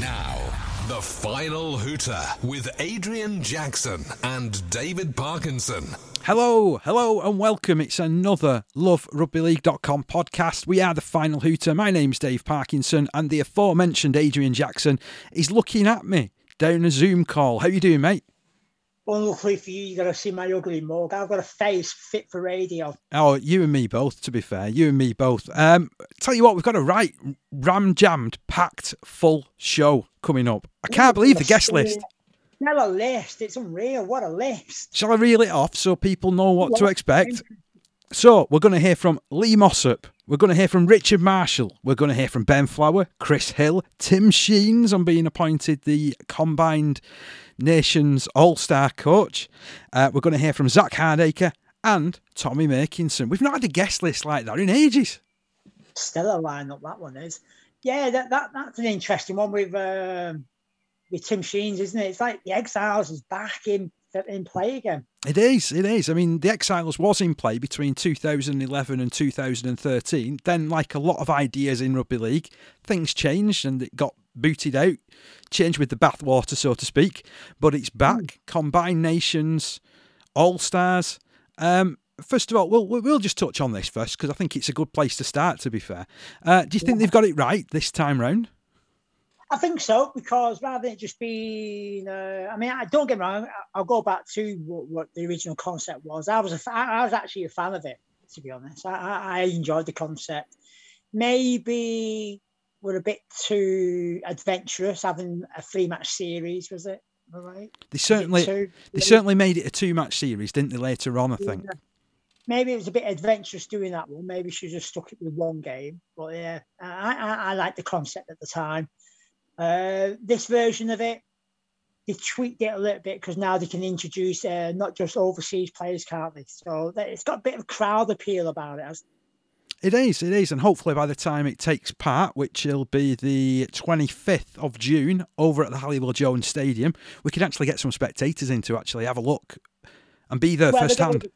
Now, the final hooter with Adrian Jackson and David Parkinson. Hello, hello, and welcome. It's another LoveRugbyLeague.com podcast. We are the final hooter. My name's Dave Parkinson, and the aforementioned Adrian Jackson is looking at me down a Zoom call. How you doing, mate? Unluckily for you, you got to see my ugly mug. I've got a face fit for radio. Oh, you and me both. To be fair, you and me both. Um, tell you what, we've got a right ram jammed, packed, full show coming up. I can't believe the guest list. Not a list. It's unreal. What a list. Shall I reel it off so people know what to expect? So, we're going to hear from Lee Mossop. We're going to hear from Richard Marshall. We're going to hear from Ben Flower, Chris Hill, Tim Sheens on being appointed the combined Nations All Star coach. Uh, we're going to hear from Zak Hardaker and Tommy Makinson. We've not had a guest list like that in ages. Still a lineup, that one is. Yeah, that, that that's an interesting one with um, with Tim Sheens, isn't it? It's like the Exiles is back in in play again. It is, it is. I mean, the Exiles was in play between 2011 and 2013. Then, like a lot of ideas in rugby league, things changed and it got booted out, changed with the bathwater, so to speak. But it's back. Mm. Combined Nations, All Stars. Um, first of all, we'll we'll just touch on this first because I think it's a good place to start. To be fair, uh, do you think they've got it right this time round? I think so because rather than just being, uh, I mean, I don't get me wrong. I'll go back to what, what, the original concept was. I was a, I was actually a fan of it, to be honest. I, I enjoyed the concept. Maybe we're a bit too adventurous having a three match series, was it? Right. They certainly too, they certainly made it a two match series, didn't they? Later on, I think. Maybe it was a bit adventurous doing that one. Maybe she just stuck it with one game. But yeah, I, I, I liked the concept at the time. Uh, this version of it, they tweaked it a little bit because now they can introduce uh, not just overseas players, can't they? So it's got a bit of crowd appeal about it. It is, it is, and hopefully by the time it takes part, which will be the 25th of June over at the Halliwell Jones Stadium, we can actually get some spectators in to actually have a look and be there well, first hand.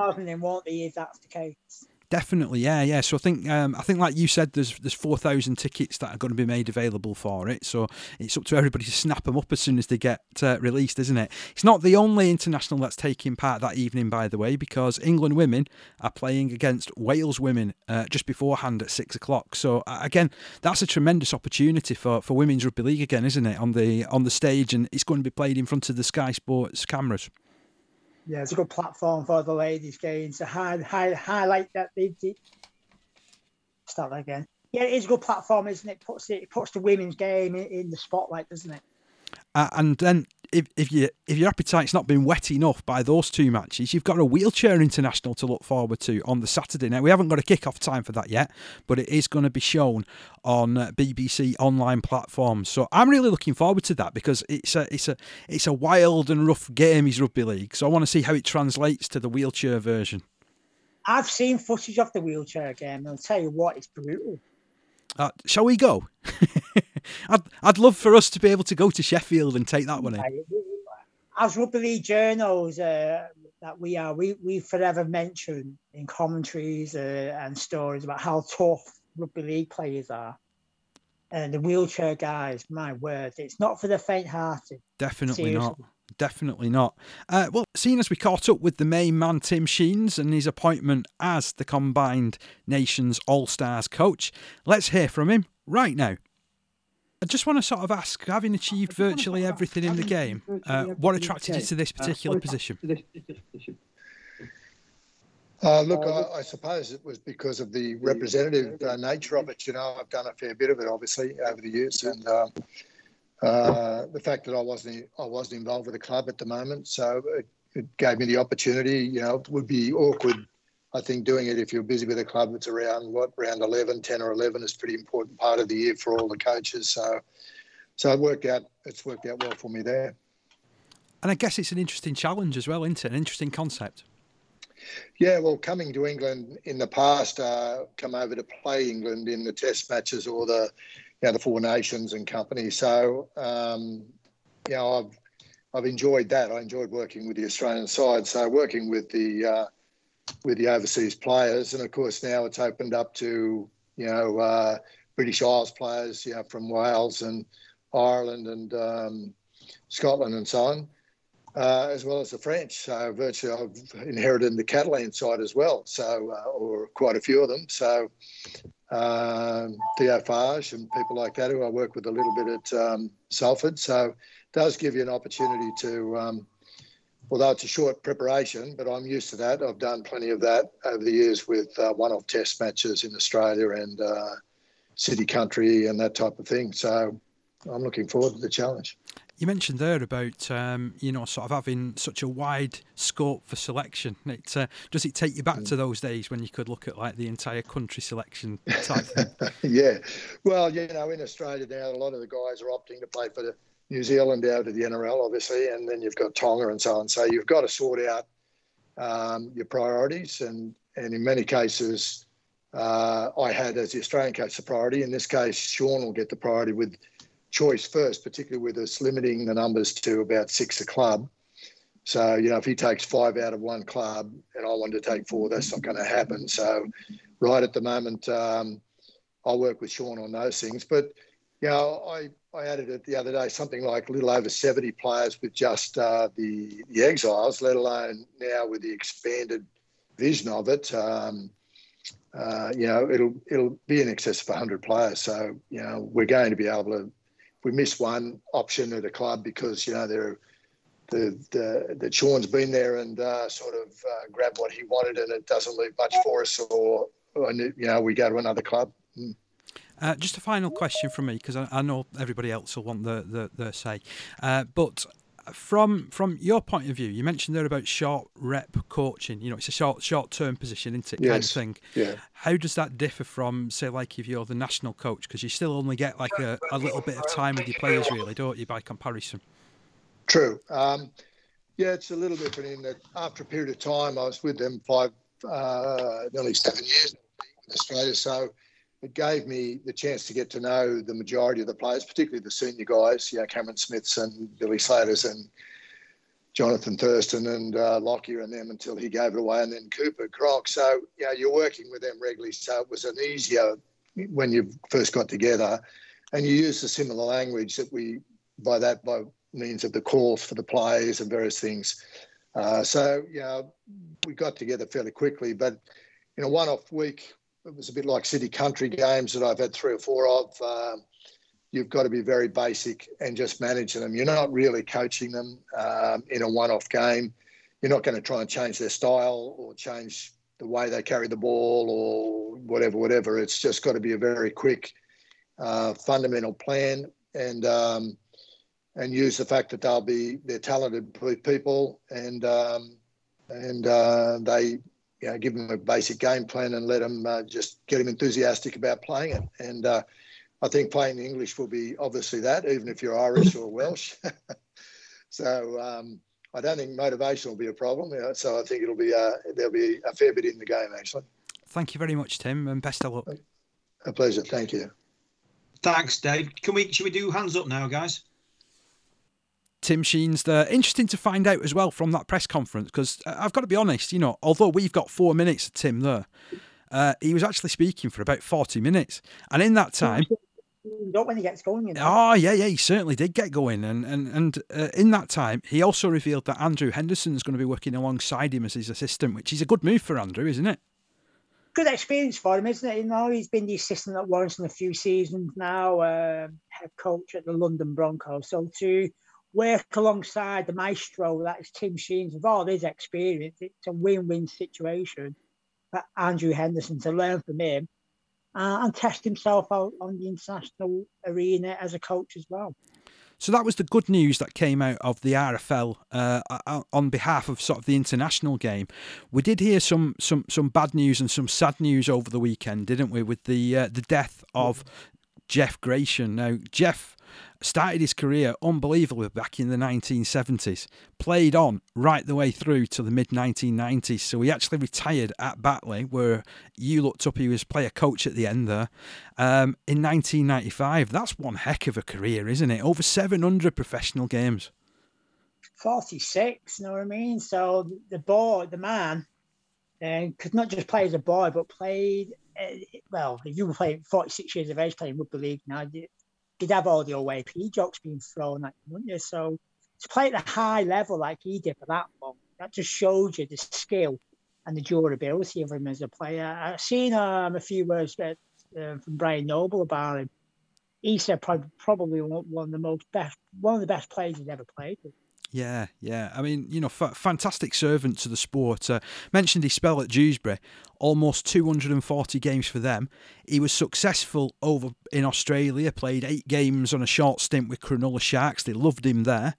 Won't they, if that's the case? Definitely, yeah, yeah. So I think um, I think like you said, there's there's four thousand tickets that are going to be made available for it. So it's up to everybody to snap them up as soon as they get uh, released, isn't it? It's not the only international that's taking part that evening, by the way, because England women are playing against Wales women uh, just beforehand at six o'clock. So uh, again, that's a tremendous opportunity for, for women's rugby league again, isn't it? On the on the stage, and it's going to be played in front of the Sky Sports cameras yeah, it's a good platform for the ladies' game to high, high, highlight that they. Start that again. Yeah, it is a good platform, isn't it? Puts it, it puts the women's game in, in the spotlight, doesn't it? Uh, and then if, if you if your appetite's not been wet enough by those two matches, you've got a wheelchair international to look forward to on the Saturday. Now we haven't got a kick-off time for that yet, but it is going to be shown on uh, BBC online platforms. So I'm really looking forward to that because it's a it's a it's a wild and rough game is rugby league. So I want to see how it translates to the wheelchair version. I've seen footage of the wheelchair game, and I'll tell you what, it's brutal. Uh, shall we go? I'd, I'd love for us to be able to go to Sheffield and take that one in. As rugby league journals uh, that we are, we, we forever mention in commentaries uh, and stories about how tough rugby league players are. And the wheelchair guys, my word, it's not for the faint hearted. Definitely Seriously. not. Definitely not. Uh, well, seeing as we caught up with the main man, Tim Sheens, and his appointment as the Combined Nations All Stars coach, let's hear from him right now. I just want to sort of ask, having achieved virtually everything in the game, uh, what attracted you to this particular position? Uh, look, I, I, suppose it was because of the representative uh, nature of it. You know, I've done a fair bit of it, obviously, over the years, and um, uh, the fact that I wasn't I wasn't involved with the club at the moment, so it, it, gave me the opportunity. You know, it would be awkward I think doing it if you're busy with a club, it's around what round 11, 10 or 11 is a pretty important part of the year for all the coaches. So, so it worked out. It's worked out well for me there. And I guess it's an interesting challenge as well, isn't it? An interesting concept. Yeah, well, coming to England in the past, uh, come over to play England in the Test matches or the, you know, the Four Nations and company. So, um, you know, I've I've enjoyed that. I enjoyed working with the Australian side. So working with the uh, with the overseas players, and of course now it's opened up to you know uh, British Isles players, you know, from Wales, and Ireland and um, Scotland and so on, uh, as well as the French. So virtually, I've inherited the Catalan side as well. So, uh, or quite a few of them. So, um, Theo Fages and people like that who I work with a little bit at um, Salford. So, does give you an opportunity to. Um, although it's a short preparation, but I'm used to that. I've done plenty of that over the years with uh, one-off test matches in Australia and uh, city country and that type of thing. So I'm looking forward to the challenge. You mentioned there about um, you know sort of having such a wide scope for selection. It, uh, does it take you back to those days when you could look at like the entire country selection type thing? yeah, well, you know, in Australia now, a lot of the guys are opting to play for the New Zealand out of the NRL, obviously, and then you've got Tonga and so on. So you've got to sort out um, your priorities, and and in many cases, uh, I had as the Australian coach the priority. In this case, Shaun will get the priority with choice first, particularly with us limiting the numbers to about six a club. So, you know, if he takes five out of one club and I want to take four, that's not going to happen. So, right at the moment, um, I'll work with Shaun on those things. But, you know, I, I added it the other day, something like a little over 70 players with just uh, the, the exiles, let alone now with the expanded vision of it. Um, uh, you know, it'll it'll be in excess of 100 players. So, you know, we're going to be able to If we miss one option at a club because you know they're the the the Shaun's been there and uh, sort of uh, grabbed what he wanted, and it doesn't leave much for us, or, or you know we go to another club. Mm. Uh, just a final question from me because I, I, know everybody else will want the the, the say, uh, but from from your point of view, you mentioned there about short rep coaching. You know, it's a short short term position, isn't it? Yes. Kind of thing. Yeah. How does that differ from, say, like if you're the national coach, because you still only get like a, a little bit of time with your players, really, don't you, by comparison? True. Um, yeah, it's a little different in that after a period of time, I was with them five, uh, nearly seven years in Australia, so it gave me the chance to get to know the majority of the players, particularly the senior guys, you know, Cameron Smiths and Billy Slaters and Johnathan Thurston and uh, Lockyer and them until he gave it away, and then Cooper Cronk. So, you know, you're working with them regularly. So it was an easier when you first got together, and you use a similar language that we, by that, by means of the calls for the players and various things. Uh, so, you know, we got together fairly quickly, but in a one-off week, it was a bit like city country games that I've had three or four of. Um, you've got to be very basic and just managing them. You're not really coaching them um, in a one-off game. You're not going to try and change their style or change the way they carry the ball or whatever, whatever. It's just got to be a very quick, uh, fundamental plan and um, and use the fact that they'll be they're talented people and um, and uh, they you know, give them a basic game plan and let them uh, just get them enthusiastic about playing it. And uh, I think playing the English will be obviously that, even if you're Irish or Welsh. so um, I don't think motivation will be a problem. You know, so I think it'll be uh, there'll be a fair bit in the game actually. Thank you very much, Tim, and best of luck. A pleasure. Thank you. Thanks, Dave. Can we should we do hands up now, guys? Tim Sheens there. Interesting to find out as well from that press conference because uh, I've got to be honest, you know, although we've got four minutes of Tim there, uh, he was actually speaking for about 40 minutes. And in that time. Not when he gets going. You know? Oh, yeah, yeah, he certainly did get going. And, and, and uh, in that time, he also revealed that Andrew Henderson is going to be working alongside him as his assistant, which is a good move for Andrew, isn't it? Good experience for him, isn't it? You know, he's been the assistant at Warrington a few seasons now, uh, head coach at the London Broncos. So to work alongside the maestro, that is Tim Sheens, with all his experience, it's a win-win situation for Andrew Henderson to learn from him uh, and test himself out on the international arena as a coach as well. So that was the good news that came out of the RFL uh, on behalf of sort of the international game. We did hear some some some bad news and some sad news over the weekend, didn't we? With the uh, the death of Jeff Grayshon. Now Jeff started his career unbelievably back in the 1970s, played on right the way through to the mid 1990s. So he actually retired at Batley, where you looked up, he was player coach at the end there, um, in 1995. That's one heck of a career, isn't it? Over 700 professional games. 46, you know what I mean? So the boy, the man, uh, could not just play as a boy, but played, uh, well, you were playing 46 years of age playing rugby league now you'd have all the away jokes being thrown at you, wouldn't you? So to play at a high level like he did for that long, that just shows you the skill and the durability of him as a player. I've seen um, a few words uh, from Brian Noble about him. He said probably, probably one of the most best, one of the best players he's ever played with. Yeah, yeah. I mean, you know, fantastic servant to the sport. Uh, mentioned his spell at Dewsbury, almost 240 games for them. He was successful over in Australia, played eight games on a short stint with Cronulla Sharks. They loved him there.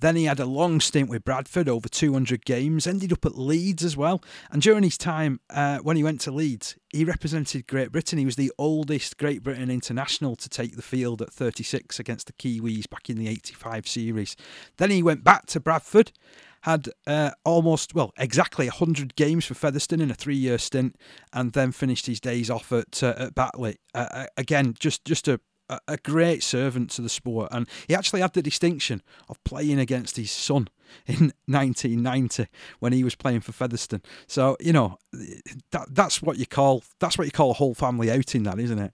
Then he had a long stint with Bradford, over 200 games, ended up at Leeds as well. And during his time uh, when he went to Leeds, he represented Great Britain. He was the oldest Great Britain international to take the field at 36 against the Kiwis back in the 85 series. Then he went back to Bradford had uh, almost, well, exactly 100 games for Featherstone in a three year stint and then finished his days off at, uh, at Batley. Uh, uh again, just, just a, a great servant to the sport. And he actually had the distinction of playing against his son in 1990 when he was playing for Featherstone. So, you know, that, that's what you call that's what you call a whole family outing, that isn't it?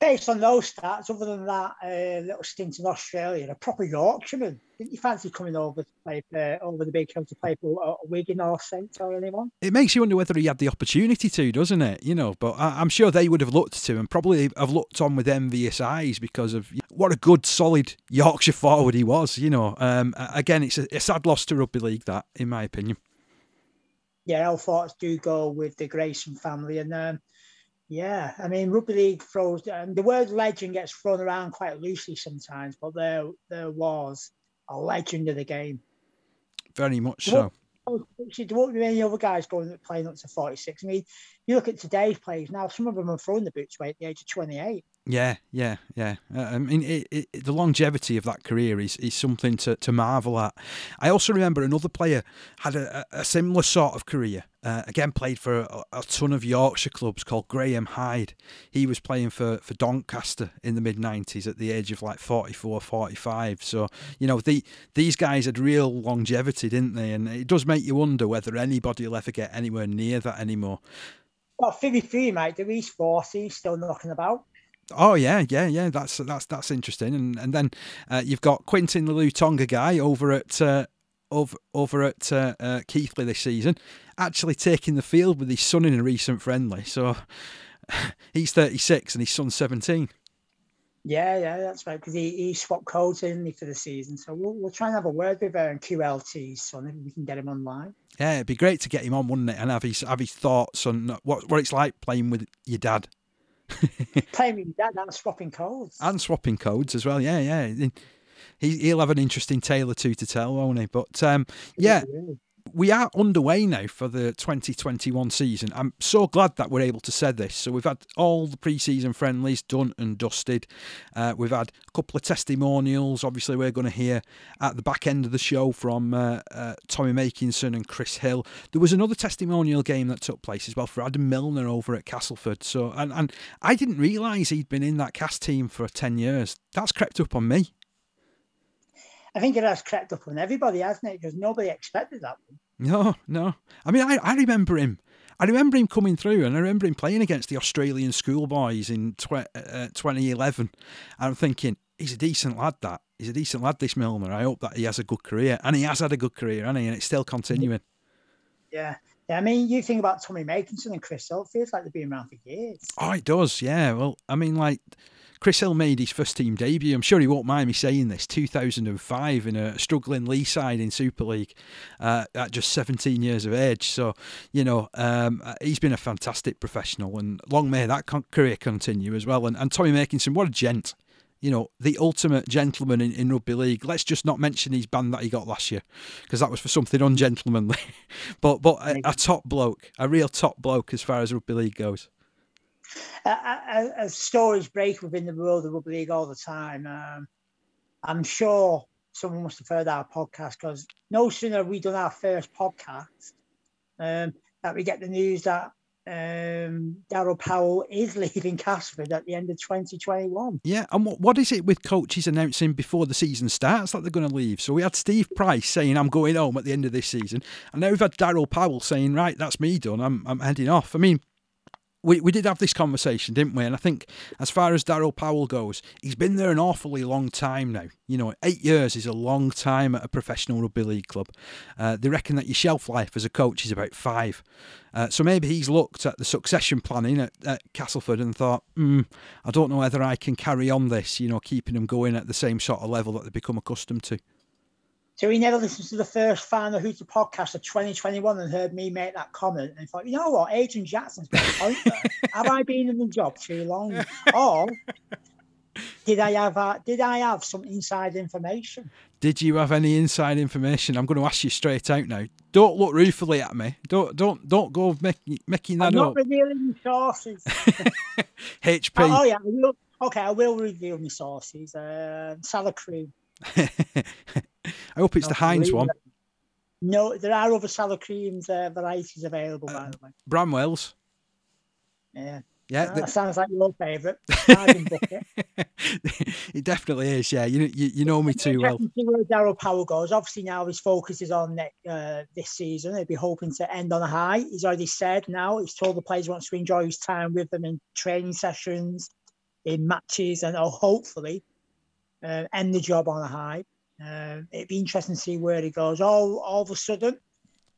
Based on those stats, other than that uh, little stint in Australia, a proper Yorkshireman, didn't you fancy coming over to play for, over the big hill to play for uh, Wigan or Saint or anyone? It makes you wonder whether he had the opportunity to, doesn't it? You know, but I, am sure they would have looked to him and probably have looked on with envious eyes because of what a good, solid Yorkshire forward he was. You know, um, again, it's a, a sad loss to rugby league, that, in my opinion. Yeah, all thoughts do go with the Grayshon family, and um, yeah, I mean, rugby league throws, and the word legend gets thrown around quite loosely sometimes, but there there was a legend of the game. Very much so. There won't be any other guys going playing up to 46. I mean, you look at today's players now, some of them are throwing the boots away at the age of 28. Yeah, yeah, yeah. Uh, I mean, it, it, the longevity of that career is, is something to, to marvel at. I also remember another player had a, a similar sort of career. Uh, again, played for a, a, ton of Yorkshire clubs called Graham Hyde. He was playing for, for Doncaster in the mid 90s at the age of like 44, 45. So, you know, the, these guys had real longevity, didn't they? And it does make you wonder whether anybody will ever get anywhere near that anymore. Well, 53, mate, the East 40, still knocking about. Oh yeah, yeah, yeah. That's that's that's interesting. And and then uh, you've got Quinton the Lutonga guy over at uh, over over at uh, uh, Keighley this season, actually taking the field with his son in a recent friendly. So he's thirty six and his son's seventeen. Yeah, yeah, that's right. Because he, he swapped codes in for the season, so we'll, we'll try and have a word with uh, QLT's son if we can get him online. Yeah, it'd be great to get him on, wouldn't it? And have his have his thoughts on what what it's like playing with your dad. Playing with that and swapping codes. And swapping codes as well, yeah, yeah. He, he'll have an interesting tale or two to tell, won't he? But um, yeah, we are underway now for the 2021 season. I'm so glad that we're able to say this. So we've had all the pre-season friendlies done and dusted. Uh, we've had a couple of testimonials. Obviously, we're going to hear at the back end of the show from uh, uh, Tommy Makinson and Chris Hill. There was another testimonial game that took place as well for Adam Milner over at Castleford. So and and I didn't realise he'd been in that cast team for ten years. That's crept up on me. I think it has crept up on everybody, hasn't it? Because nobody expected that one. No, no. I mean, I, I remember him. I remember him coming through, and I remember him playing against the Australian schoolboys in tw- uh, 2011. And I'm thinking, he's a decent lad. That he's a decent lad. This Milner. I hope that he has a good career, and he has had a good career, hasn't he? And it's still continuing. Yeah. Yeah, I mean, you think about Tommy Makinson and Chris Hill, feels like they've been around for years. Oh, it does, yeah. Well, I mean, like, Chris Hill made his first team debut. I'm sure he won't mind me saying this. 2005 in a struggling Leigh side in Super League uh, at just 17 years of age. So, you know, um, he's been a fantastic professional, and long may that con- career continue as well. And, and Tommy Makinson, what a gent you know, the ultimate gentleman in, in rugby league. Let's just not mention his ban that he got last year because that was for something ungentlemanly. but but a, a, top bloke, a real top bloke as far as rugby league goes as stories break within the world of rugby league all the time. Um, I'm sure someone must have heard our podcast because no sooner have we done our first podcast um, that we get the news that um, Daryl Powell is leaving Castleford at the end of 2021. Yeah, and what, what is it with coaches announcing before the season starts that they're going to leave? So we had Steve Price saying, I'm going home at the end of this season, and now we've had Daryl Powell saying, right, that's me done, I'm, I'm heading off. I mean, we, we did have this conversation, didn't we? And I think as far as Daryl Powell goes, he's been there an awfully long time now. You know, eight years is a long time at a professional rugby league club. Uh, they reckon that your shelf life as a coach is about five. Uh, so maybe he's looked at the succession planning at, at Castleford and thought, mm, I don't know whether I can carry on this, you know, keeping them going at the same sort of level that they've become accustomed to. So he never listened to the first Final Hooter podcast of 2021 and heard me make that comment and thought, you know what, Adrian Jackson's got a point there. have I been in the job too long? Or did I have uh, did I have some inside information? Did you have any inside information? I'm going to ask you straight out now. Don't look ruefully at me. Don't don't don't go making making that I'm not up. revealing sources. HP. oh, oh, yeah, I will, okay, I will reveal my sources. Uh, salad cream. I hope it's the Not Heinz really. one. No, there are other salad creams uh, varieties available, by Uh, the way. Bramwell's. Yeah, Yeah, that the- sounds like your favourite. It definitely is. Yeah, you you, you know me too well. See where Daryl Powell goes. Obviously, now his focus is on uh, this season. He'll be hoping to end on a high. He's already said now, he's told the players he wants to enjoy his time with them in training sessions, in matches, and oh, hopefully uh, end the job on a high. Uh, it'd be interesting to see where he goes. All, all of a sudden,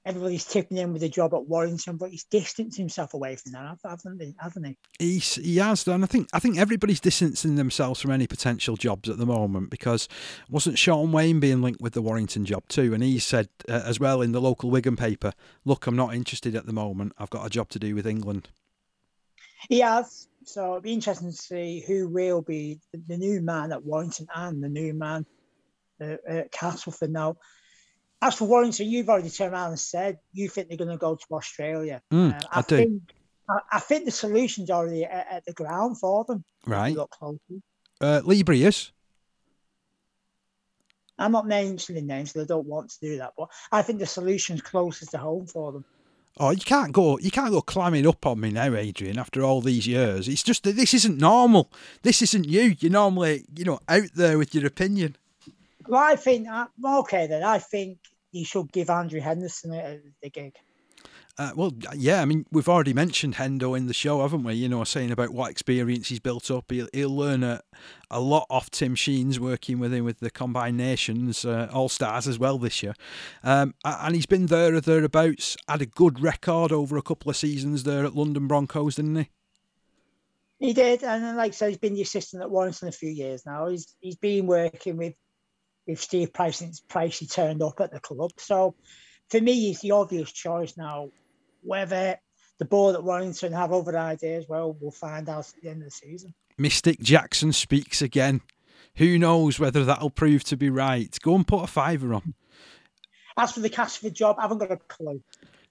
everybody's tipping in with a job at Warrington, but he's distanced himself away from that, haven't he? Haven't he? He's, he has done. I think I think everybody's distancing themselves from any potential jobs at the moment because wasn't Shaun Wane being linked with the Warrington job too? And he said uh, as well in the local Wigan paper, "Look, I'm not interested at the moment. I've got a job to do with England." He has. So it'll be interesting to see who will be the, new man at Warrington and the new man uh, at Castleford. Now, as for Warrington, you've already turned around and said you think they're going to go to Australia. Mm, Uh, I do. think I, I think the solution's already at, at the ground for them. Right, Look closely. uh, Librius. I'm not mentioning names because I don't want to do that, but I think the solution's closest to home for them. Oh, you can't go. You can't go climbing up on me now, Adrian. After all these years, it's just that this isn't normal. This isn't you. You're normally, you know, out there with your opinion. Well, I think okay then. I think you should give Andrew Henderson the gig. Uh, well, yeah, I mean, we've already mentioned Hendo in the show, haven't we? You know, saying about what experience he's built up. He'll, he'll learn a, a lot off Tim Sheens working with him with the Combined Nations uh, All Stars as well this year. Um, and he's been there or thereabouts, had a good record over a couple of seasons there at London Broncos, didn't he? He did, and like I said, he's been the assistant at Warrington a few years now. He's he's been working with with Steve Price since Price he turned up at the club. So for me, he's the obvious choice now. Whether the board at Warrington have other ideas, well, we'll find out at the end of the season. Mystic Jackson speaks again. Who knows whether that'll prove to be right? Go and put a fiver on. As for the Castleford job, I haven't got a clue.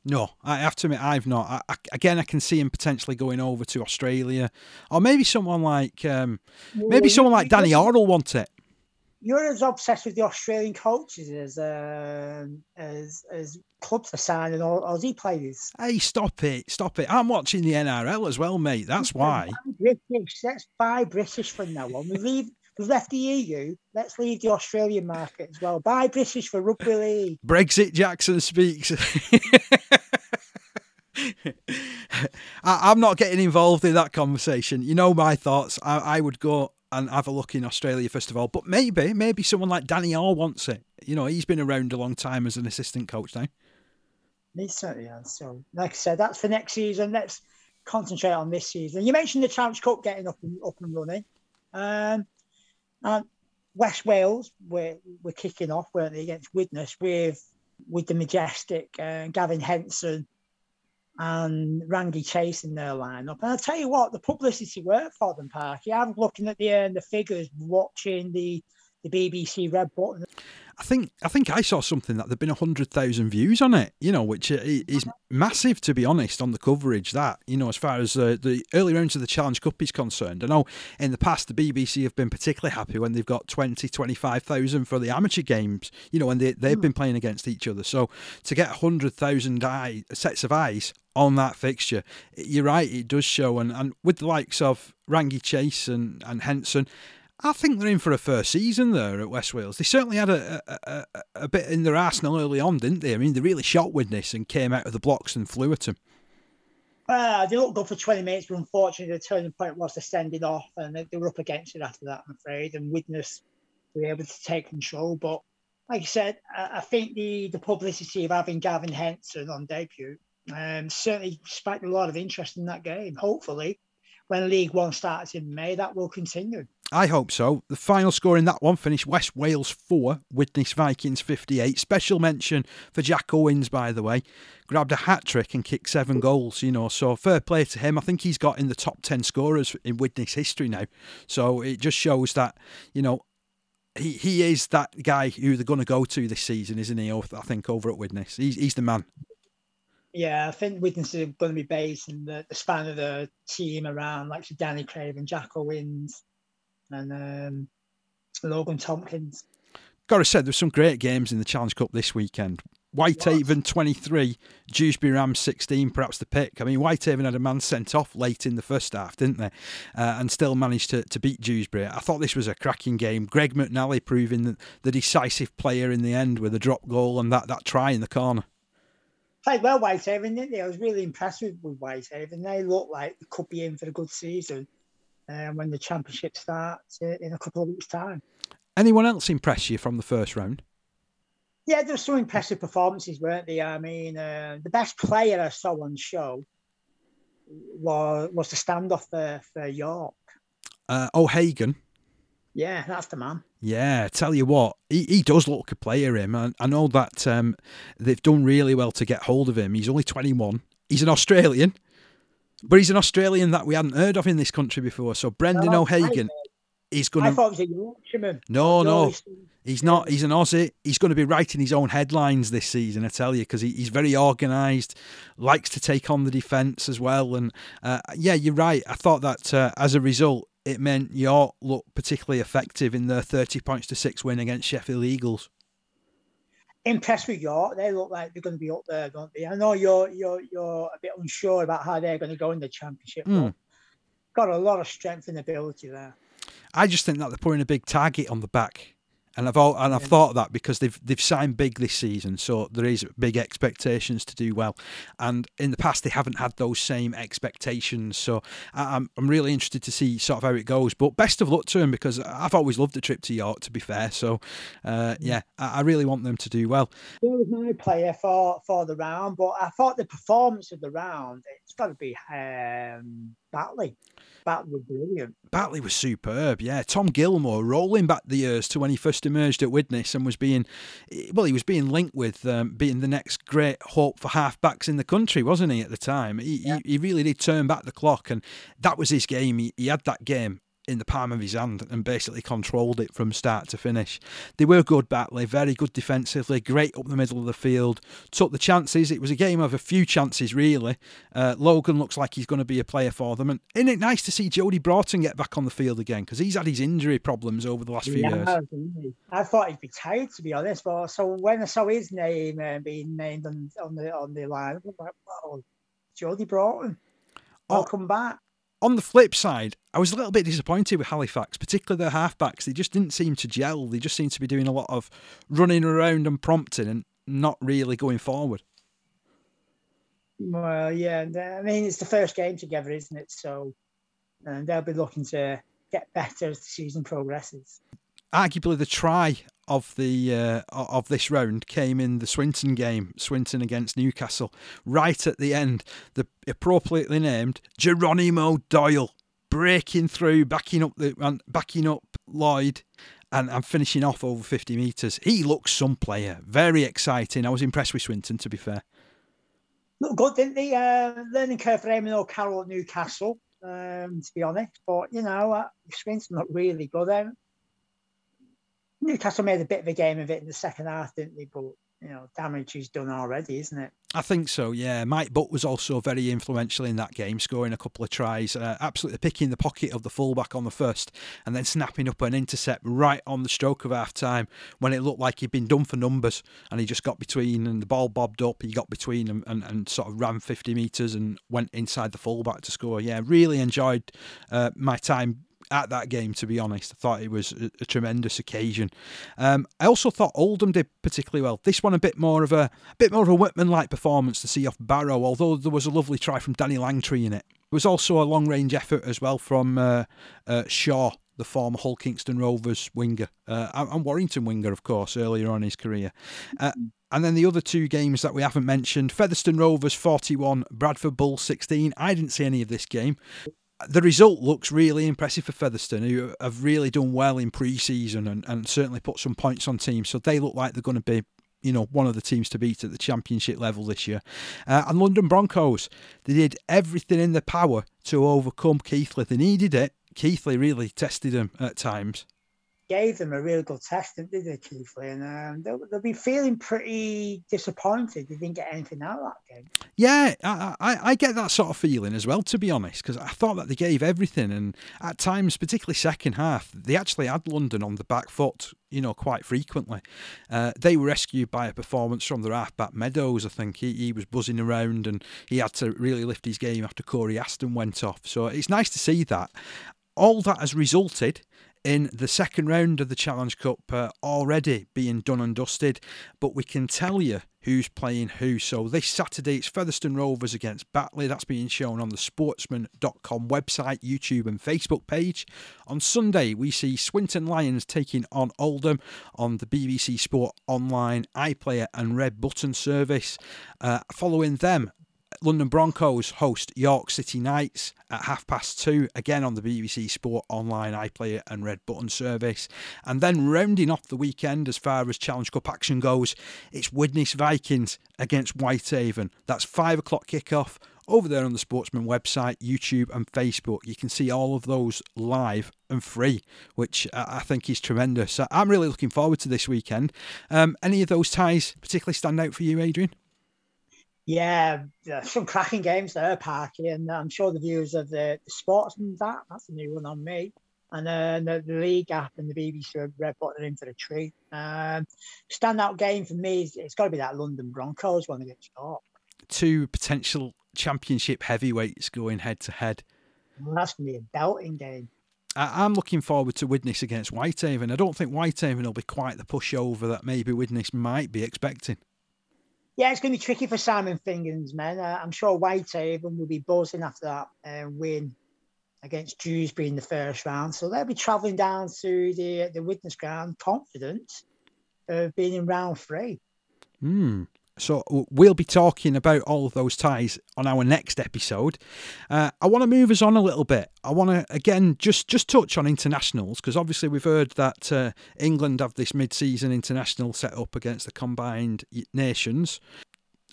No, I have to admit I've not. I, I, again, I can see him potentially going over to Australia, or maybe someone like um, maybe someone like Danny will want it. You're as obsessed with the Australian coaches as um, as as clubs are signing or Aussie players. Hey, stop it, stop it! I'm watching the NRL as well, mate. That's why. British. Let's buy British from now on. We leave. We've left the EU. Let's leave the Australian market as well. Buy British for rugby league. Brexit Jackson speaks. I, I'm not getting involved in that conversation. You know my thoughts. I, I would go and have a look in Australia first of all, but maybe, maybe someone like Danny Orr wants it. You know, he's been around a long time as an assistant coach now. He certainly has. So, like I said, that's for next season. Let's concentrate on this season. You mentioned the Challenge Cup getting up and up and running. Um, and West Wales were were kicking off, weren't they, against Widnes with with the majestic uh, Gavin Henson and Rangi Chase in their lineup. And I'll tell you what, the publicity worked for them, Parky. I'm looking at the uh, the figures, watching the the BBC Red Button. I think I think I saw something that there'd been hundred thousand views on it. You know, which is massive to be honest on the coverage. That you know, as far as uh, the early rounds of the Challenge Cup is concerned, I know in the past the BBC have been particularly happy when they've got 20, 25,000 for the amateur games. You know, when they they've been playing against each other. So to get hundred thousand eye sets of eyes on that fixture, you're right, it does show. And and with the likes of Rangi Chase and and Henson. I think they're in for a first season there at West Wales. They certainly had a, a, a, a bit in their arsenal early on, didn't they? I mean, they really shot with this and came out of the blocks and flew at them. Uh, they looked good for 20 minutes, but unfortunately, the turning point was the sending off, and they, were up against it after that, I'm afraid. And Widnes were able to take control. But like I said, I, I think the, the publicity of having Gavin Henson on debut um, certainly sparked a lot of interest in that game. Hopefully, when League One starts in May, that will continue. I hope so. The final score in that one finished West Wales 4, Widnes Vikings 58. Special mention for Jack Owens, by the way. Grabbed a hat trick and kicked seven goals, you know. So fair play to him. I think he's got in the top 10 scorers in Widnes history now. So it just shows that, you know, he, he is that guy who they're going to go to this season, isn't he? I think over at Widnes. He's, he's the man. Yeah, I think are going to be based in the, the span of the team around like Danny Craven, Jack Owens, and um, Logan Tomkins. Got to say, there's some great games in the Challenge Cup this weekend. Whitehaven 23, Dewsbury Rams 16, perhaps the pick. I mean, Whitehaven had a man sent off late in the first half, didn't they? Uh, and still managed to, to beat Dewsbury. I thought this was a cracking game. Gregg McNally proving the, the decisive player in the end with a drop goal and that, that try in the corner. Played well, Whitehaven, didn't they? I was really impressed with, with Whitehaven. They look like they could be in for a good season uh, when the championship starts in a couple of weeks' time. Anyone else impress you from the first round? Yeah, there were some impressive performances, weren't there? I mean, uh, the best player I saw on show was was the standoff for, for York. Uh, O'Hagan. Yeah, that's the man. Yeah, tell you what, he, he does look like a player. Him, I, I know that um, they've done really well to get hold of him. He's only twenty one. He's an Australian. But he's an Australian that we hadn't heard of in this country before. So Brendan oh, O'Hagan is going to. I thought he was a Yorkshireman. No, no, he's not. He's an Aussie. He's going to be writing his own headlines this season, I tell you, because he, he's very organised, likes to take on the defence as well. And uh, yeah, you're right. I thought that uh, as a result, it meant York looked particularly effective in their 30 points to six win against Sheffield Eagles impressed with York. They look like they're going to be up there, don't they? I know you're you're you're a bit unsure about how they're going to go in the championship. Mm. got a lot of strength and ability there. I just think that they're putting a big target on the back and I've all, and I've thought that because they've they've signed big this season, so there is big expectations to do well. And in the past, they haven't had those same expectations. So I'm I'm really interested to see sort of how it goes. But best of luck to them because I've always loved the trip to York. To be fair, so uh, yeah, I, I, really want them to do well. He was my player for for the round, but I thought the performance of the round it's got to be um, Batley. Batley was brilliant. Batley was superb, yeah. Tom Gilmore rolling back the years to when he first emerged at Widnes and was being, well, he was being linked with um, being the next great hope for half-backs in the country, wasn't he, at the time? He, yeah. he, he, really did turn back the clock, and that was his game. He, he had that game in the palm of his hand and basically controlled it from start to finish. They were good Batley, very good defensively, great up the middle of the field, took the chances. It was a game of a few chances, really. Uh, Logan looks like he's going to be a player for them. And isn't it nice to see Jodie Broughton get back on the field again? Because he's had his injury problems over the last few yeah, years. I thought he'd be tired, to be honest. But so when I saw his name uh, being named on, on the on the line, I was like, wow, Jodie Broughton. I'll oh, come back on the flip side, I was a little bit disappointed with Halifax, particularly their halfbacks. They just didn't seem to gel. They just seemed to be doing a lot of running around and prompting and not really going forward. Well, yeah, I mean it's the first game together, isn't it? So, and they'll be looking to get better as the season progresses. Arguably, the try of the uh, of this round came in the Swinton game, Swinton against Newcastle, right at the end. The appropriately named Geronimo Doyle breaking through, backing up the backing up Lloyd, and, finishing off over 50 metres. He looks some player, very exciting. I was impressed with Swinton, to be fair. Look good, didn't they? Uh, learning curve for Eamon O'Carroll at Newcastle, um, to be honest. But you know, uh, Swinton looked really good. Um, Newcastle made a bit of a game of it in the second half, didn't they? But you know, damage is done already, isn't it? I think so. Yeah, Mike Butt was also very influential in that game, scoring a couple of tries, uh, absolutely picking the pocket of the fullback on the first, and then snapping up an intercept right on the stroke of half time when it looked like he'd been done for numbers, and he just got between, and the ball bobbed up. He got between and, and, and sort of ran 50 metres and went inside the fullback to score. Yeah, really enjoyed uh, my time at that game, to be honest. I thought it was a, a tremendous occasion. Um, I also thought Oldham did particularly well. This one a bit more of a, a bit more of a Whitman-like performance to see off Barrow, although there was a lovely try from Danny Langtree in it. There was also a long-range effort as well from uh, uh, Shaw, the former Hull Kingston Rovers winger, uh, and Warrington winger, of course, earlier on his career. Uh, and then the other two games that we haven't mentioned Featherstone Rovers 41, Bradford Bull 16. I didn't see any of this game the result looks really impressive for Featherstone, who have really done well in pre-season and, and certainly put some points on teams. So they look like they're going to be, you know, one of the teams to beat at the championship level this year. Uh, and London Broncos, they did everything in their power to overcome Keighley. They needed it. Keighley really tested them at times gave them a real good test, didn't they, Keighley? And um, they'll, they'll, be feeling pretty disappointed they didn't get anything out of that game. Yeah, I, I, I get that sort of feeling as well, to be honest, because I thought that they gave everything. And at times, particularly second half, they actually had London on the back foot, you know, quite frequently. Uh, they were rescued by a performance from their halfback Meadows, I think. He, he was buzzing around and he had to really lift his game after Cory Aston went off. So it's nice to see that. All that has resulted in the second round of the Challenge Cup uh, already being done and dusted, but we can tell you who's playing who. So this Saturday it's Featherstone Rovers against Batley. That's being shown on the sportsman.com website, YouTube and Facebook page. On Sunday we see Swinton Lions taking on Oldham on the BBC Sport Online iPlayer and Red Button service. Uh, following them, London Broncos host York City Knights at half past two, again on the BBC Sport Online iPlayer and Red Button service. And then rounding off the weekend as far as Challenge Cup action goes, it's Widnes Vikings against Whitehaven. That's five o'clock kickoff over there on the Sportsman website, YouTube, and Facebook. You can see all of those live and free, which I think is tremendous. So I'm really looking forward to this weekend. Um, any of those ties particularly stand out for you, Adrian? Yeah, some cracking games there, Parky, and I'm sure the viewers of the, Sportsman that that's a new one on me. And then the, the, league app and the BBC Red Button into the tree. Um, standout game for me is it's got to be that London Broncos one against York. Two potential championship heavyweights going head to head. That's to be a belting game. I, am looking forward to Widnes against Whitehaven. I don't think Whitehaven will be quite the pushover that maybe Widnes might be expecting yeah, it's going to be tricky for Simon Finnigan's men. Uh, I'm sure Whitehaven will be buzzing after that uh, win against Dewsbury in the first round. So they'll be travelling down to the the Widnes ground confident of being in round three. Hmm. So we'll be talking about all of those ties on our next episode. Uh, I want to move us on a little bit. I want to again just just touch on internationals because obviously we've heard that uh, England have this mid-season international set up against the combined nations.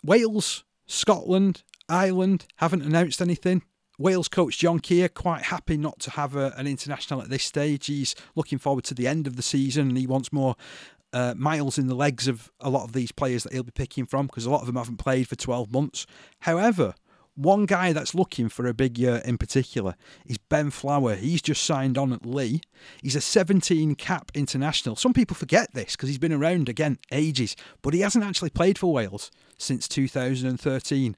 Wales, Scotland, Ireland haven't announced anything. Wales coach John Kear quite happy not to have a, an international at this stage. He's looking forward to the end of the season and he wants more uh, miles in the legs of a lot of these players that he'll be picking from because a lot of them haven't played for 12 months. However, one guy that's looking for a big year in particular is Ben Flower. He's just signed on at Leigh. He's a 17 cap international. Some people forget this because he's been around again ages, but he hasn't actually played for Wales since 2013.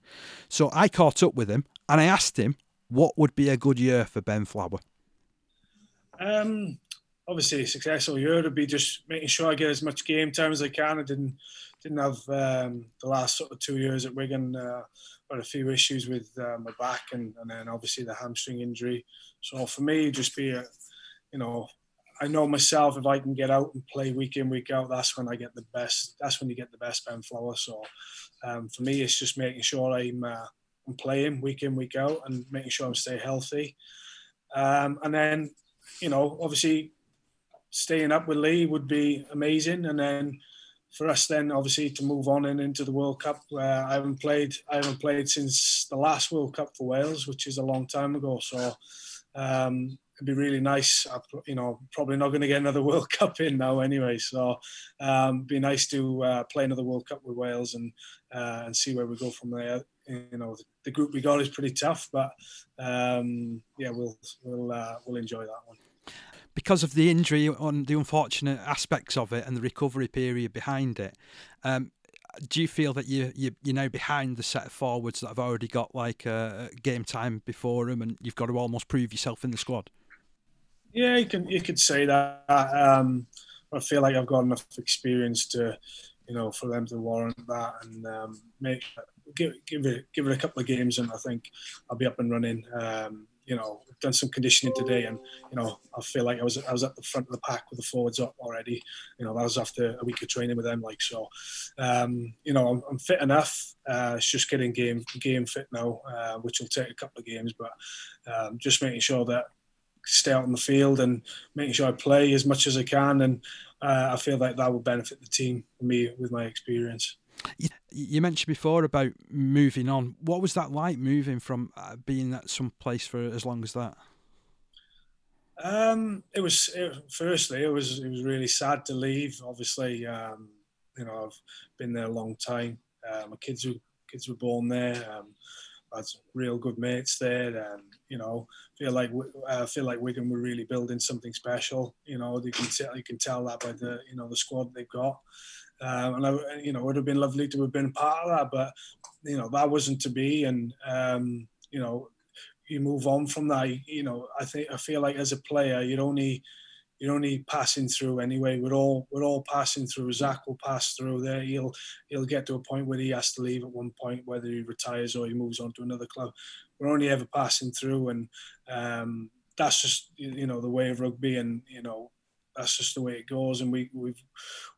So I caught up with him and I asked him what would be a good year for Ben Flower. Um, obviously a successful year would be just making sure I get as much game time as I can. I didn't didn't have um, the last sort of two years at Wigan. Uh, a few issues with uh, my back and, and then obviously the hamstring injury. So for me, just be a, you know, I know myself if I can get out and play week in week out, that's when I get the best. That's when you get the best Ben Flower. So um, for me, it's just making sure I'm uh, I'm playing week in week out and making sure I'm stay healthy. Um, and then, you know, obviously staying up with Leigh would be amazing. And then for us, then obviously to move on and into the World Cup. Uh, I haven't played. I haven't played since the last World Cup for Wales, which is a long time ago. So um, it'd be really nice. You know, probably not going to get another World Cup in now anyway. So um, be nice to uh, play another World Cup with Wales and uh, and see where we go from there. You know, the group we got is pretty tough, but um, yeah, we'll we'll uh, we'll enjoy that one because of the injury on the unfortunate aspects of it and the recovery period behind it. Um, do you feel that you, you you're now behind the set of forwards that have already got like a, game time before them, and you've got to almost prove yourself in the squad? Yeah, you can you could say that. Um, I feel like I've got enough experience to, you know, for them to warrant that and um, make give give it give it a couple of games, and I think I'll be up and running. Um, you know, done some conditioning today, and you know, I feel like I was I was at the front of the pack with the forwards up already. You know, that was after a week of training with them. Like so, um, you know, I'm, I'm fit enough. Uh, it's just getting game game fit now, uh, which will take a couple of games, but um, just making sure that stay out on the field and making sure I play as much as I can. And uh, I feel like that will benefit the team me with my experience. You mentioned before about moving on. What was that like moving from uh, being at some place for as long as that? Um, it was it, firstly it was it was really sad to leave. Obviously, um, you know I've been there a long time. Uh, my kids were kids were born there. Um, I had some real good mates there, and you know feel like uh, feel like Wigan were really building something special. You know, you can tell you can tell that by the you know the squad they've got. Um, and I, you know, it would have been lovely to have been part of that, but you know that wasn't to be. And um, you know, you move on from that. You know, I think I feel like as a player, you're only you're only passing through anyway. We're all we're all passing through. Zak will pass through there. He'll he'll get to a point where he has to leave at one point, whether he retires or he moves on to another club we're only ever passing through, and um, that's just you know the way of rugby, and you know that's just the way it goes, and we we've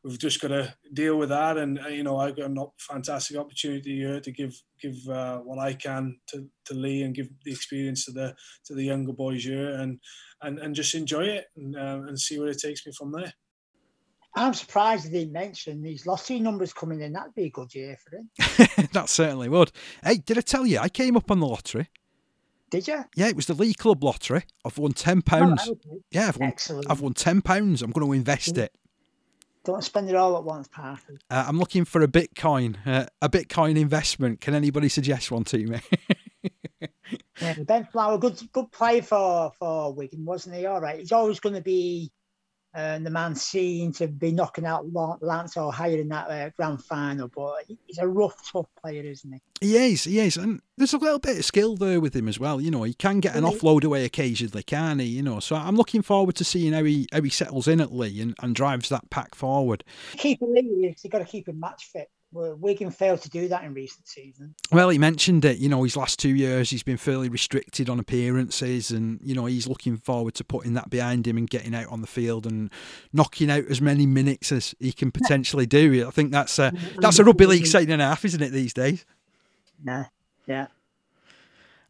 we've just got to deal with that. And uh, you know, I've got a fantastic opportunity here to give give uh, what I can to, to Leigh and give the experience to the to the younger boys here, and and and just enjoy it and uh, and see where it takes me from there. I'm surprised they didn't mention these lottery numbers coming in. That'd be a good year for him. that certainly would. Hey, did I tell you I came up on the lottery? Did you? Yeah, it was the League Club lottery. I've won ten pounds. Oh, yeah, I've won. Excellent. I've won ten pounds. I'm going to invest it. Don't spend it all at once, Parker. Uh, I'm looking for a Bitcoin, uh, a Bitcoin investment. Can anybody suggest one to me? yeah, Ben Flower, good good play for for Wigan, wasn't he? All right, he's always going to be and the man seemed to be knocking out Lance Hohaia in that uh, grand final. But he's a rough, tough player, isn't he? He is, he is, and there's a little bit of skill there with him as well. You know, he can get an offload away occasionally, can he? You know, so I'm looking forward to seeing how he how he settles in at Leigh and, and drives that pack forward. Keeping Leigh, you've got to keep him match fit. Wigan failed to do that in recent seasons. Well, he mentioned it. You know, his last two years he's been fairly restricted on appearances, and you know he's looking forward to putting that behind him and getting out on the field and knocking out as many minutes as he can potentially do. I think that's a that's a rugby league second and a half, isn't it these days? Yeah, yeah.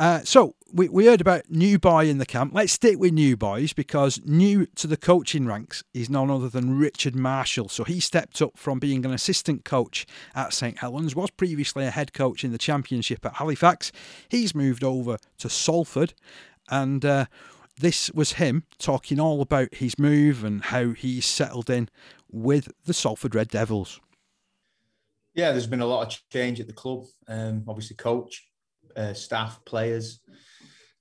Uh, so we, we heard about new boy in the camp. Let's stick with new boys because new to the coaching ranks is none other than Richard Marshall. So he stepped up from being an assistant coach at St Helens, was previously a head coach in the championship at Halifax. He's moved over to Salford, and uh, this was him talking all about his move and how he's settled in with the Salford Red Devils. Yeah, there's been a lot of change at the club. Um, obviously, coach, uh, staff, players,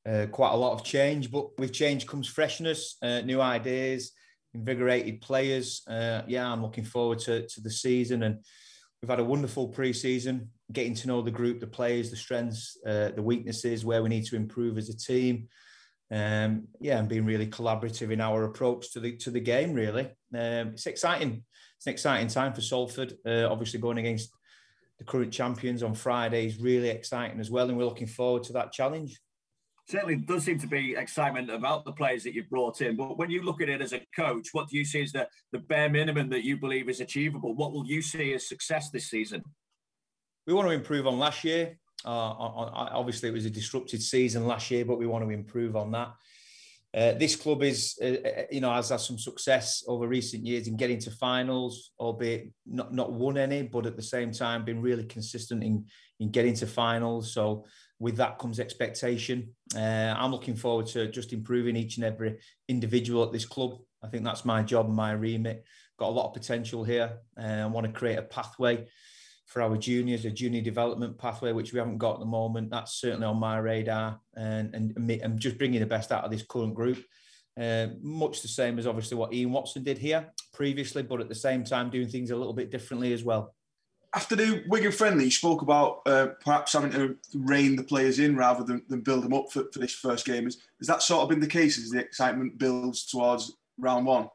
uh, quite a lot of change. But with change comes freshness, uh, new ideas, invigorated players. Uh, yeah, I'm looking forward to, to the season. And we've had a wonderful pre-season, getting to know the group, the players, the strengths, uh, the weaknesses, where we need to improve as a team. Um, yeah, and being really collaborative in our approach to the to the game. Really, um, it's exciting. It's an exciting time for Salford. Uh, obviously, going against the current champions on Friday is really exciting as well, and we're looking forward to that challenge. Certainly does seem to be excitement about the players that you've brought in. But when you look at it as a coach, what do you see as the, the bare minimum that you believe is achievable? What will you see as success this season? We want to improve on last year. Uh, on, obviously, it was a disrupted season last year, but we want to improve on that. Uh, this club is, uh, uh, you know, has had some success over recent years in getting to finals, albeit not, not won any, but at the same time been really consistent in, in getting to finals. So with that comes expectation. Uh, I'm looking forward to just improving each and every individual at this club. I think that's my job and my remit. Got a lot of potential here. I want to create a pathway for our juniors, a junior development pathway, which we haven't got at the moment. That's certainly on my radar, and and, and just bringing the best out of this current group. Uh, much the same as obviously what Ian Watson did here previously, but at the same time doing things a little bit differently as well. after the Wigan friendly, you spoke about uh, perhaps having to rein the players in rather than, than build them up for, for this first game. Has, has that sort of been the case as the excitement builds towards round one?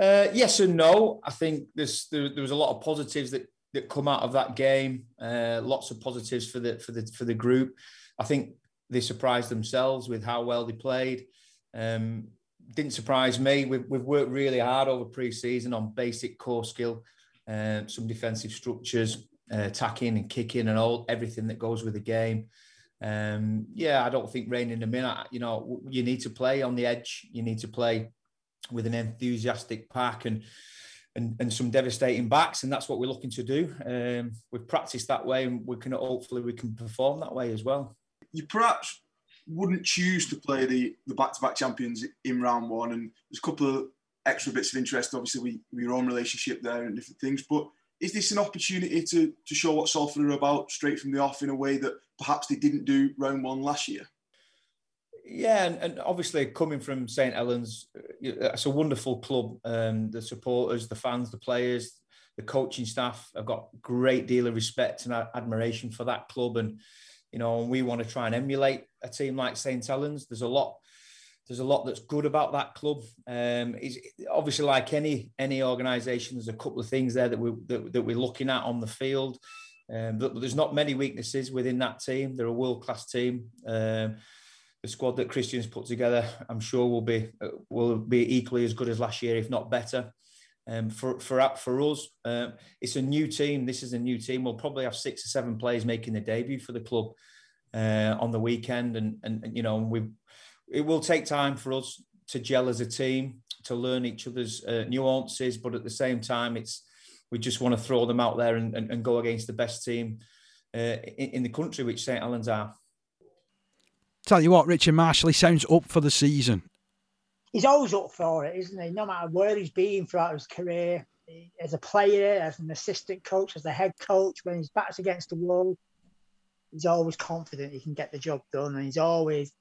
Uh, yes and no. I think there's, there, there, was a lot of positives that, that come out of that game. Uh, lots of positives for the for the for the group. I think they surprised themselves with how well they played. Um, didn't surprise me. We've, we've worked really hard over pre-season on basic core skill um, some defensive structures, uh, attacking and kicking, and all everything that goes with the game. Um, yeah, I don't think reining them in. You know, you need to play on the edge. You need to play with an enthusiastic pack and and, and some devastating backs, and that's what we're looking to do. Um, we've practiced that way, and we can hopefully we can perform that way as well. You perhaps wouldn't choose to play the the back to back champions in round one, and there's a couple of extra bits of interest, obviously, with, your own relationship there and different things. But is this an opportunity to, to show what Salford are about straight from the off in a way that perhaps they didn't do round one last year? Yeah, and, and obviously coming from St Helens, uh, it's a wonderful club. Um, the supporters, the fans, the players, the coaching staff. I've got great deal of respect and admiration for that club, and you know, we want to try and emulate a team like St Helens. There's a lot there's a lot that's good about that club. Um, is obviously like any any organisation, there's a couple of things there that we that, that we're looking at on the field. Um, but there's not many weaknesses within that team. They're a world class team. Um, the squad that Christian's put together, I'm sure will be uh, will be equally as good as last year, if not better. Um, for for for us, um, it's a new team. This is a new team. We'll probably have six or seven players making their debut for the club uh, on the weekend, and, and, and you know we've it will take time for us to gel as a team, to learn each other's uh, nuances, but at the same time, it's we just want to throw them out there and, and, and go against the best team uh, in, in, the country, which St Helens are. Tell you what, Richard Marshall, he sounds up for the season. He's always up for it, isn't he? No matter where he's been throughout his career, as a player, as an assistant coach, as a head coach, when his back's against the wall, he's always confident he can get the job done, and he's always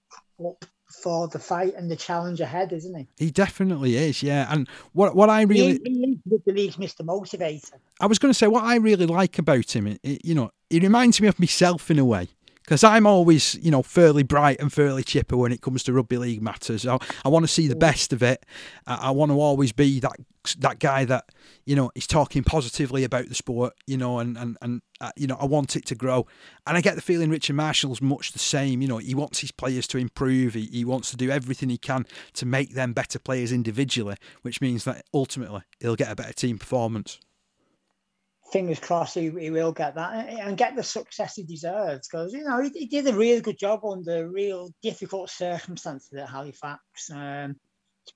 up for the fight and the challenge ahead, isn't he? He definitely is, yeah. And what what I really he, he the league's Mr. Motivator. I was going to say what I really like about him, it, you know, he reminds me of myself in a way because I'm always, you know, fairly bright and fairly chipper when it comes to rugby league matters. I, I want to see the best of it. I, I want to always be that that guy that, you know, is talking positively about the sport, you know, and and and uh, you know, I want it to grow. And I get the feeling Richard Marshall's much the same. You know, he wants his players to improve. He, he wants to do everything he can to make them better players individually, which means that ultimately he'll get a better team performance fingers crossed he, he will get that and get the success he deserves because you know he, he, did a really good job under real difficult circumstances at Halifax. Um,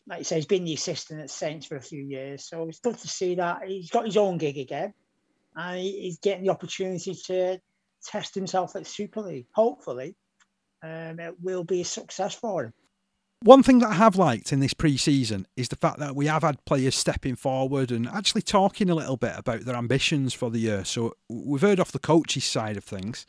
like you say, he's been the assistant at Saints for a few years, so it's good to see that he's got his own gig again, and he's getting the opportunity to test himself at Super League. Hopefully, um, it will be a success for him. One thing that I have liked in this pre-season is the fact that we have had players stepping forward and actually talking a little bit about their ambitions for the year. So we've heard off the coaches' side of things.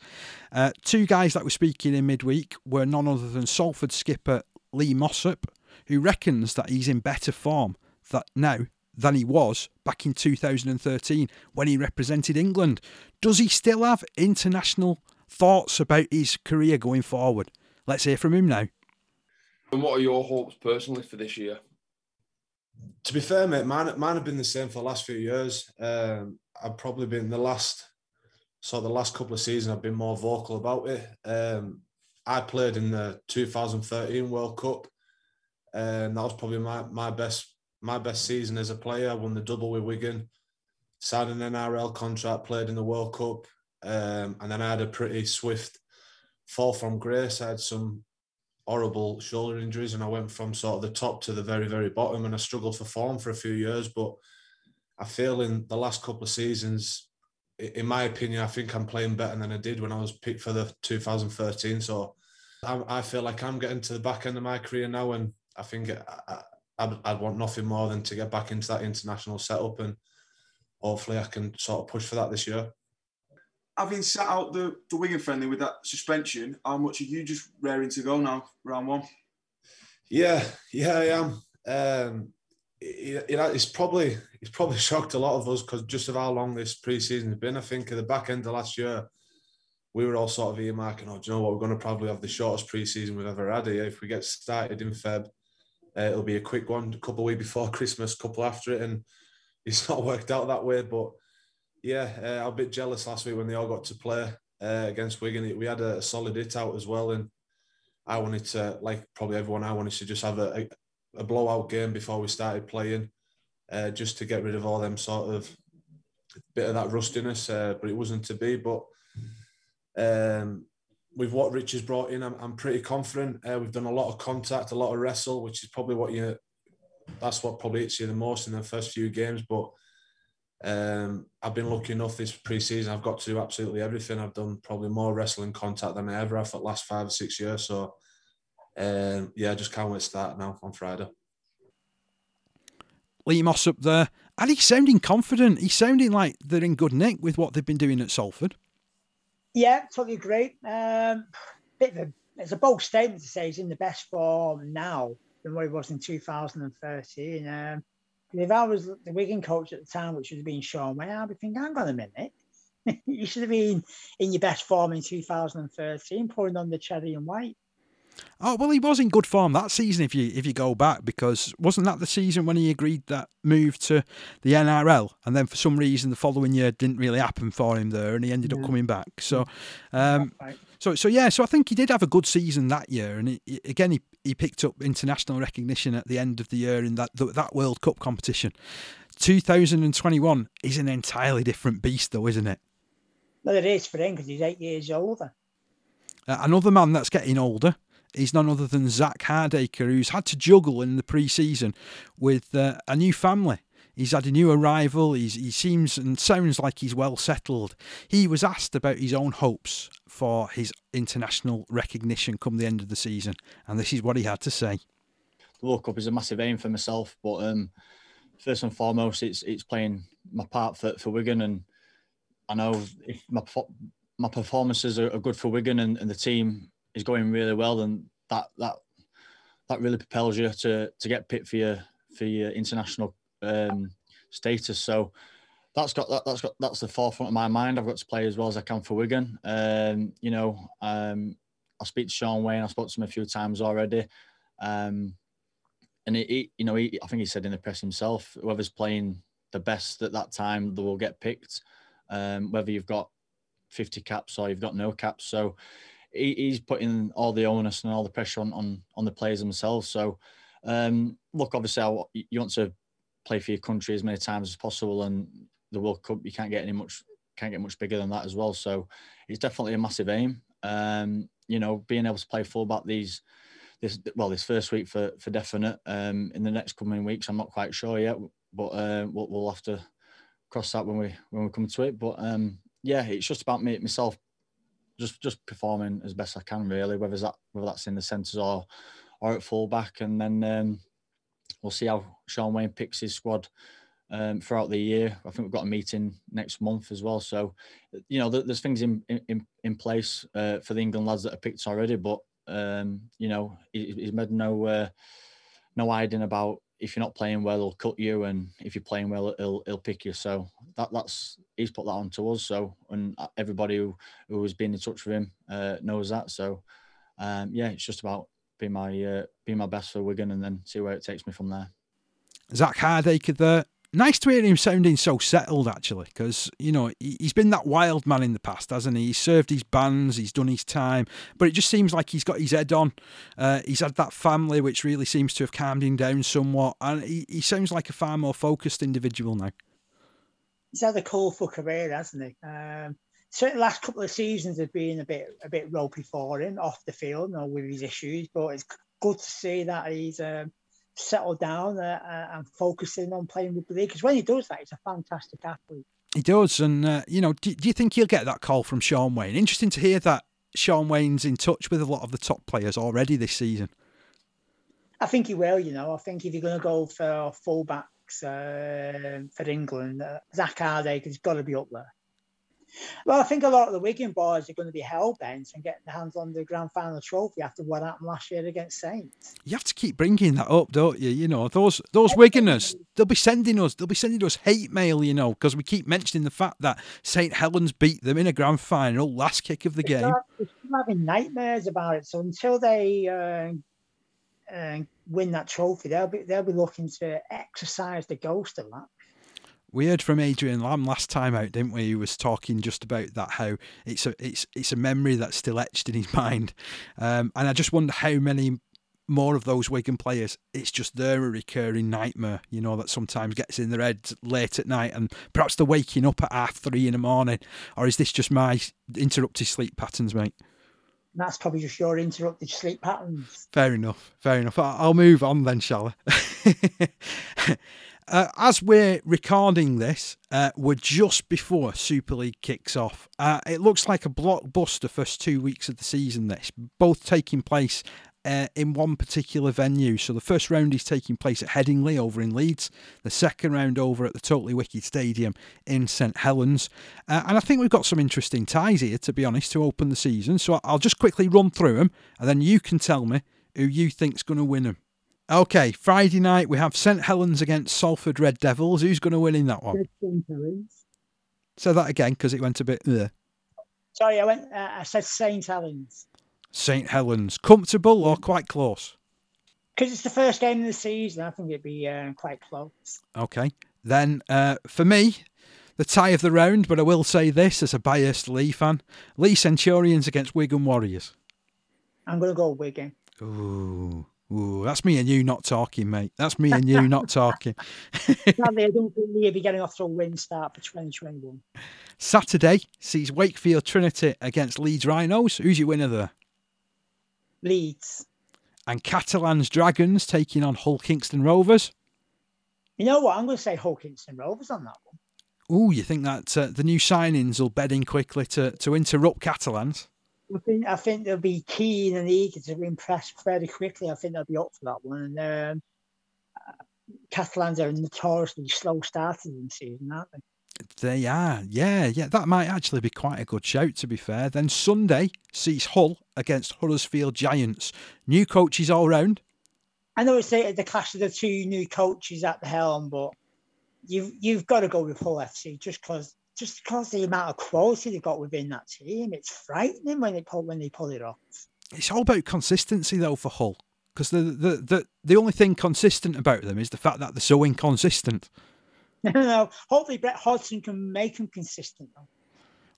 Uh, two guys that were speaking in midweek were none other than Salford skipper Lee Mossop, who reckons that he's in better form that now than he was back in 2013 when he represented England. Does he still have international thoughts about his career going forward? Let's hear from him now. And what are your hopes personally for this year? To be fair, mate, mine, mine have been the same for the last few years. Um, I've probably been the last, so the last couple of seasons, I've been more vocal about it. Um, I played in the 2013 World Cup, and that was probably my, my best my best season as a player. I won the double with Wigan, signed an NRL contract, played in the World Cup, um, and then I had a pretty swift fall from grace. I had some horrible shoulder injuries, and I went from sort of the top to the very, very bottom, and I struggled for form for a few years. But I feel in the last couple of seasons, in my opinion, I think I'm playing better than I did when I was picked for the 2013. So I, feel like I'm getting to the back end of my career now, and I think uh, uh, I, I, I'd want nothing more than to get back into that international setup, and hopefully I can sort of push for that this year having sat out the, the Wigan friendly with that suspension, how much are you just raring to go now, round one? Yeah, yeah, I am. Um, it, it, it's probably it's probably shocked a lot of us because just of how long this preseason has been. I think at the back end of last year, we were all sort of earmarking, oh, do you know what, we're going to probably have the shortest preseason we've ever had here. If we get started in Feb, uh, it'll be a quick one, a couple of weeks before Christmas, couple after it, and it's not worked out that way. But yeah, uh, I'm a bit jealous last week when they all got to play uh, against Wigan. We had a solid hit out as well, and I wanted to, like probably everyone, I wanted to just have a, a, a blowout game before we started playing, uh, just to get rid of all them sort of bit of that rustiness. Uh, but it wasn't to be. But um, with what Rich has brought in, I'm, I'm pretty confident. Uh, we've done a lot of contact, a lot of wrestle, which is probably what you. That's what probably hits you the most in the first few games. But um, I've been lucky enough this pre-season. I've got to do absolutely everything. I've done probably more wrestling contact than I ever have for the last five or six years. So um, yeah, I just can't wait to start now on Friday. Lee Mossop there, and he's sounding confident. He's sounding like they're in good nick with what they've been doing at Salford. Yeah, totally agree. Um, bit of a, it's a bold statement to say he's in the best form now than what he was in 2013. Um, if I was the Wigan coach at the time, which would have been Shaun Wane, I'd be thinking, hang on a minute. you should have been in your best form in 2013, pouring on the cherry and white. Oh well, he was in good form that season. If you if you go back, because wasn't that the season when he agreed that move to the NRL, and then for some reason the following year didn't really happen for him there, and he ended yeah. up coming back. So, um, right. so so yeah, so I think he did have a good season that year, and he, again he, he picked up international recognition at the end of the year in that that World Cup competition. 2021 is an entirely different beast, though, isn't it? Well, it is for him because he's eight years older. Uh, another man that's getting older is none other than Zak Hardaker, who's had to juggle in the pre-season with uh, a new family. He's had a new arrival. He's, he seems and sounds like he's well settled. He was asked about his own hopes for his international recognition come the end of the season, and this is what he had to say. The World Cup is a massive aim for myself, but um, first and foremost, it's it's playing my part for, for Wigan, and I know if my my performances are, good for Wigan and, and the team is going really well, then that that that really propels you to to get picked for your for your international um, status. So that's got that, that's got that's the forefront of my mind. I've got to play as well as I can for Wigan. Um, you know, um, I speak to Shaun Wane. I spoke to him a few times already, um, and he, he, you know, he, I think he said in the press himself, whoever's playing the best at that time, they will get picked. Um, whether you've got 50 caps or you've got no caps, so he, he's putting all the onus and all the pressure on on, on the players themselves. So, um, look, obviously, I, you want to play for your country as many times as possible, and the World Cup you can't get any much can't get much bigger than that as well. So, it's definitely a massive aim. Um, you know, being able to play fullback these this well this first week for for definite. Um, in the next coming weeks, I'm not quite sure yet, but uh, we'll, we'll have to cross that when we when we come to it. But um, yeah, it's just about me myself just just performing as best I can really, whether that whether that's in the centres or or at fullback, and then um, we'll see how Shaun Wane picks his squad um, throughout the year. I think we've got a meeting next month as well, so you know there's things in in, in place uh, for the England lads that are picked already, but um, you know he's made no uh, no hiding about if you're not playing well, he'll cut you, and if you're playing well, he'll he'll pick you. So that that's he's put that on to us. So and everybody who who has been in touch with him uh, knows that. So um, yeah, it's just about being my uh, being my best for Wigan, and then see where it takes me from there. Zak Hardaker there nice to hear him sounding so settled, actually, because, you know, he's been that wild man in the past, hasn't he? He's served his bands, he's done his time, but it just seems like he's got his head on. Uh, he's had that family, which really seems to have calmed him down somewhat, and he, he sounds like a far more focused individual now. He's had a colourful career, hasn't he? Um, certainly, the last couple of seasons have been a bit a bit ropey for him off the field, you know, with his issues, but it's good to see that he's. Um, settle down uh, uh, and focusing on playing rugby league. Because when he does that, he's a fantastic athlete. He does, and uh, you know, do, do, you think he'll get that call from Shaun Wane? Interesting to hear that Shaun Wane's in touch with a lot of the top players already this season. I think he will. You know, I think if you're going to go for fullbacks uh, for England, uh, Zak Hardaker's got to be up there. Well, I think a lot of the Wigan boys are going to be hell bent and getting their hands on the grand final trophy after what happened last year against Saints. You have to keep bringing that up, don't you? You know, those those Wiganers, they'll be sending us, they'll be sending us hate mail, you know, because we keep mentioning the fact that St Helens beat them in a grand final, last kick of the game. they're having nightmares about it. So until they uh, uh, win that trophy, they'll be they'll be looking to exercise the ghost of that. We heard from Adrian Lam last time out, didn't we? He was talking just about that how it's a it's it's a memory that's still etched in his mind, um, and I just wonder how many more of those Wigan players. It's just they're a recurring nightmare, you know, that sometimes gets in their heads late at night, and perhaps they're waking up at half three in the morning, or is this just my interrupted sleep patterns, mate? That's probably just your interrupted sleep patterns. Fair enough. Fair enough. I'll move on then, shall I? uh, as we're recording this, uh, we're just before Super League kicks off. Uh, it looks like a blockbuster first two weeks of the season. This both taking place. Uh, in one particular venue. So the first round is taking place at Headingley over in Leeds, the second round over at the Totally Wicked Stadium in St Helens. Uh, and I think we've got some interesting ties here, to be honest, to open the season. So I'll just quickly run through them and then you can tell me who you think's going to win them. Okay, Friday night we have St Helens against Salford Red Devils. Who's going to win in that one? St Helens. Say that again because it went a bit. Ugh. Sorry, I went. Uh, I said Saint Helens St Helens, comfortable or quite close? because it's the first game of the season. I think it'd be uh, quite close. Okay. Then uh, for me, the tie of the round, but I will say this as a biased Leigh fan Leigh Centurions against Wigan Warriors. I'm going to go Wigan. Ooh. Ooh, that's me and you not talking, mate. That's me and you not talking. Sadly, I don't think we'll be getting off to a win start for 2021. Saturday sees Wakefield Trinity against Leeds Rhinos. Who's your winner there? Leeds. And Catalans Dragons taking on Hull Kingston Rovers. You know what? I'm going to say Hull Kingston Rovers on that one. Ooh, you think that uh, the new signings will bed in quickly to, to interrupt Catalans? I think I think they'll be keen and eager to impress fairly quickly. I think they'll be up for that one. And um, Catalans are notoriously slow starters in the season, aren't they? They are, yeah, yeah. That might actually be quite a good shout, to be fair. Then Sunday sees Hull against Huddersfield Giants. New coaches all round. I know it's the, the clash of the two new coaches at the helm, but you've you've got to go with Hull FC just because just because the amount of quality they've got within that team. It's frightening when they pull when they pull it off. It's all about consistency, though, for Hull. Because the, the, the, the only thing consistent about them is the fact that they're so inconsistent. No, no. Hopefully, Brett Hodgson can make them consistent. Though.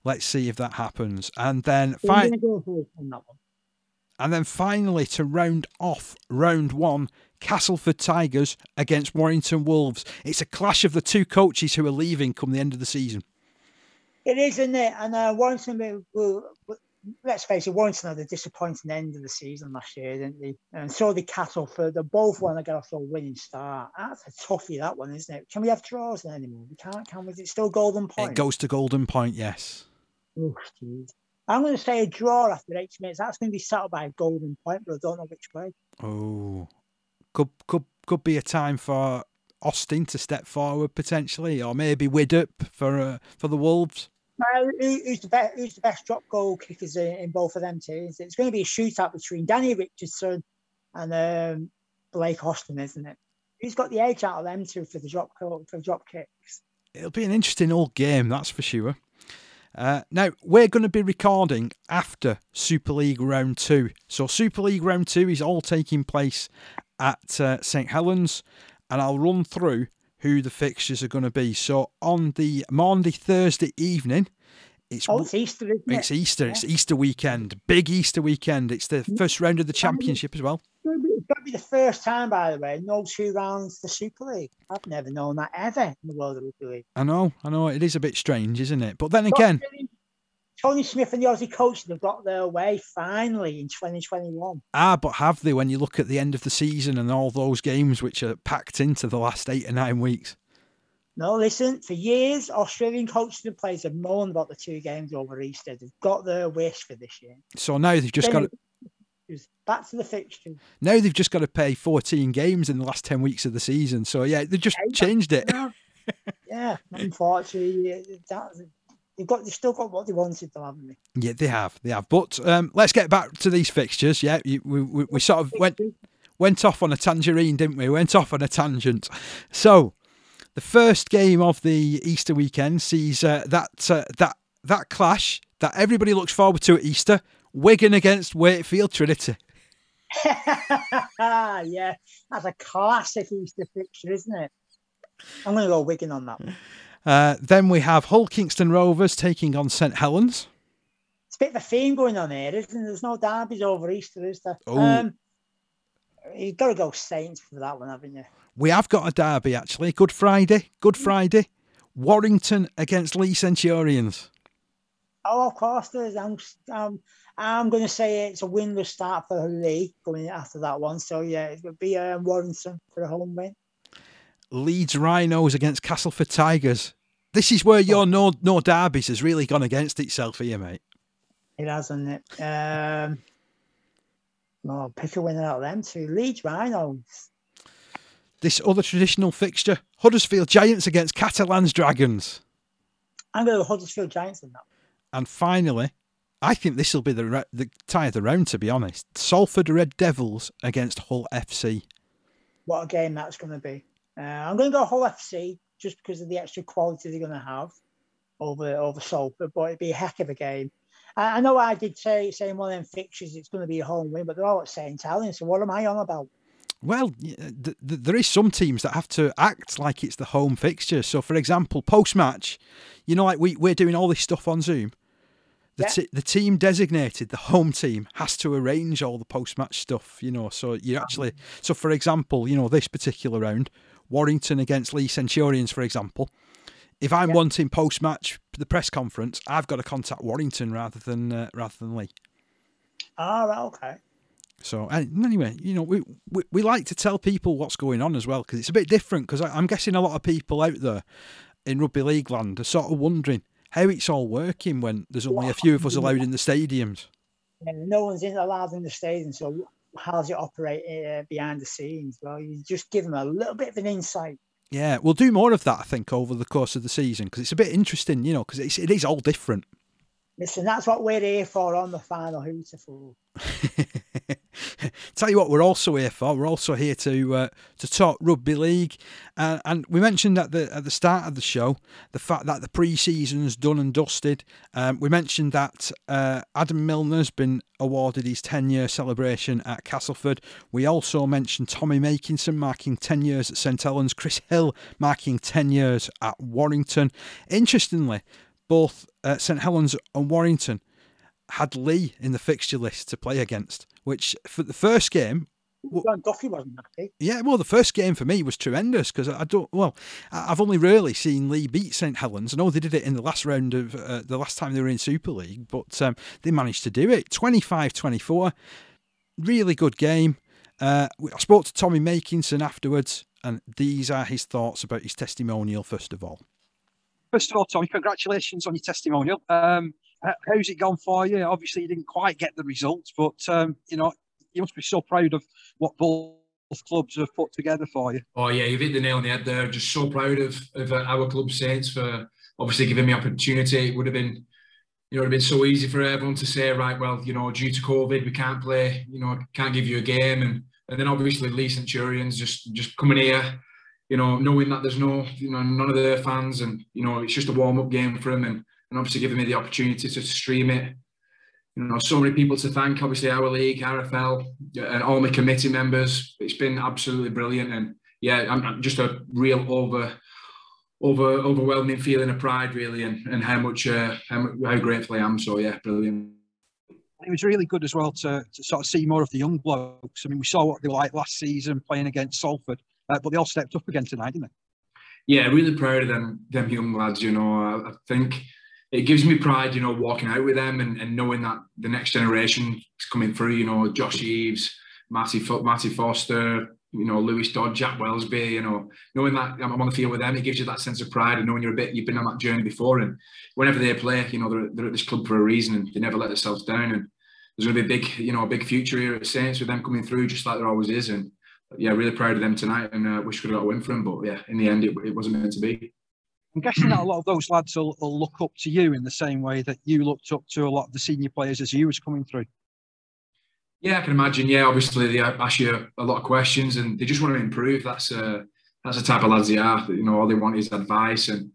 Let's see if that happens. And then So I'm fi- go Hull on that one. and then finally to round off round one, Castleford Tigers against Warrington Wolves. It's a clash of the two coaches who are leaving come the end of the season. It is, isn't it? And uh, Warrington will, let's face it, Warrington had a disappointing end of the season last year, didn't they? And so did Castleford. They both want to get off to a winning start. That's a toughie, that one, isn't it? Can we have draws then anymore? We can't, can we? Is it still Golden Point? It goes to Golden Point, yes. Oh, jeez. I'm going to say a draw after 80 minutes. That's going to be settled by a Golden Point, but I don't know which way. Oh, could could could be a time for Austin to step forward potentially, or maybe Widdop for uh, for the Wolves. Who- who's the best? Who's the best drop goal kickers in, in both of them teams? It's going to be a shootout between Danny Richardson and um, Blake Austin, isn't it? Who's got the edge out of them two for the drop for drop kicks? It'll be an interesting old game, that's for sure. Uh, now we're going to be recording after Super League Round Two. So Super League Round Two is all taking place at uh, St Helens, and I'll run through who the fixtures are going to be. So on the Monday, Thursday evening, it's Oh, it's Easter, it? It's Easter. It's Easter weekend. Big Easter weekend. It's the first round of the championship as well. It's going to be- it's going to be the first time, by the way, no two rounds for Super League. I've never known that ever in the world of rugby league. I know, I know. It is a bit strange, isn't it? But then again, Tony Smith and the Aussie coach have got their way finally in 2021. ah, but have they when you look at the end of the season and all those games which are packed into the last eight or nine weeks? No, listen, for years, Australian coaches and players have moaned about the two games over Easter. They've got their wish for this year. So now they've just got to, back to the fixture. now they've just got to pay 14 games in the last 10 weeks of the season. So yeah, they just changed it. Yeah, unfortunately, that, they've got they've still got what they wanted, though, haven't they? Yeah, they have, they have. But um, let's get back to these fixtures. Yeah, we, we, we sort of went went off on a tangerine, didn't we? Went off on a tangent. So the first game of the Easter weekend sees uh, that uh, that that clash that everybody looks forward to at Easter: Wigan against Wakefield Trinity. yeah, that's a classic Easter fixture, isn't it? I'm going to go Wigan on that. Uh, then we have Hull Kingston Rovers taking on St Helens. It's a bit of a theme going on here, isn't there? There's no derbies over Easter, is there? Oh. Um, you've got to go Saints for that one, haven't you? We have got a derby actually. Good Friday. Good Friday. Warrington against Leigh Centurions. Oh, of course there is. I'm, um, I'm going to say it's a winless start for Leigh going after that one. So yeah, it would be um, Warrington for a home win. Leeds Rhinos against Castleford Tigers. This is where your no no derbies has really gone against itself here, mate. It has, hasn't it? Um, well, pick a winner out of them two. Leeds Rhinos. This other traditional fixture, Huddersfield Giants against Catalans Dragons. I'm going to Huddersfield Giants in that. And finally, I think this will be the the tie of the round. To be honest, Salford Red Devils against Hull FC. What a game that's going to be! Uh, I'm going to go Hull FC just because of the extra quality they're going to have over over Salford, but it'd be a heck of a game. I, I know I did say saying one of them fixtures it's going to be a home win, but they're all at St. So what am I on about? Well, th- th- there is some teams that have to act like it's the home fixture. So, for example, post match, you know, like we we're doing all this stuff on Zoom. The, Yeah. t- the team designated, the home team, has to arrange all the post match stuff, you know. So you actually, so for example, you know, this particular round, Warrington against Leigh Centurions, for example, if I'm wanting post match the press conference, I've got to contact Warrington rather than uh, rather than Leigh. Oh, okay. So anyway, you know, we, we we like to tell people what's going on as well because it's a bit different. Because I'm guessing a lot of people out there in rugby league land are sort of wondering how it's all working when there's only a few of us allowed in the stadiums. And no one's in, allowed in the stadium. So how does it operate uh, behind the scenes? Well, you just give them a little bit of an insight. Yeah, we'll do more of that, I think, over the course of the season because it's a bit interesting, you know, because it is all different. Listen, that's what we're here for on the final hooter for. Tell you what, we're also here for. We're also here to uh, to talk rugby league, uh, and we mentioned at the at the start of the show the fact that the pre-season's done and dusted. Um, we mentioned that uh, Adam Milner's been awarded his 10-year celebration at Castleford. We also mentioned Tommy Makinson marking 10 years at St Helens, Chris Hill marking 10 years at Warrington. Interestingly, both uh, St Helens and Warrington had Leigh in the fixture list to play against, which for the first game, John Duffy wasn't happy. yeah, well, the first game for me was tremendous because I don't, well, I've only really seen Leigh beat St Helens. I know they did it in the last round of uh, the last time they were in Super League, but um, they managed to do it 25 24. Really good game. Uh, I spoke to Tommy Makinson afterwards, and these are his thoughts about his testimonial, first of all. First of all, Tommy, congratulations on your testimonial. Um, how's it gone for you? Obviously, you didn't quite get the results, but um, you know you must be so proud of what both clubs have put together for you. Oh yeah, you've hit the nail on the head there. Just so proud of of uh, our club Saints for obviously giving me opportunity. It would have been, you know, it'd have been so easy for everyone to say, right, well, you know, due to COVID, we can't play. You know, can't give you a game, and and then obviously Leigh Centurions just just coming here, you know, knowing that there's no, you know, none of their fans, and you know, it's just a warm up game for them, and and obviously giving me the opportunity to stream it. You know, so many people to thank. Obviously, our league, RFL, and all my committee members. It's been absolutely brilliant, and yeah, I'm, I'm just a real over, over, overwhelming feeling of pride, really, and, and how much, uh, how, how grateful I am. So yeah, brilliant. It was really good as well to, to sort of see more of the young blokes. I mean, we saw what they were like last season playing against Salford, uh, but they all stepped up again tonight, didn't they? yeah, really proud of them, them young lads. You know, I, I think it gives me pride, you know, walking out with them and, and knowing that the next generation is coming through. You know, Josh Eaves, Matty, Matty Foster, you know, Lewis Dodd, Jack Welsby. You know, knowing that I'm on the field with them, it gives you that sense of pride and knowing you're a bit, you've been on that journey before. And whenever they play, you know, they're, they're at this club for a reason and they never let themselves down. And there's going to be a big, you know, a big future here at Saints with them coming through, just like there always is. And yeah, really proud of them tonight, and uh, wish we could have got a win for them. But yeah, in the end, it, it wasn't meant to be. I'm guessing that a lot of those lads will, will look up to you in the same way that you looked up to a lot of the senior players as you was coming through. Yeah, I can imagine. Yeah, obviously they ask you a lot of questions and they just want to improve. That's uh, that's the type of lads they are. You know, all they want is advice and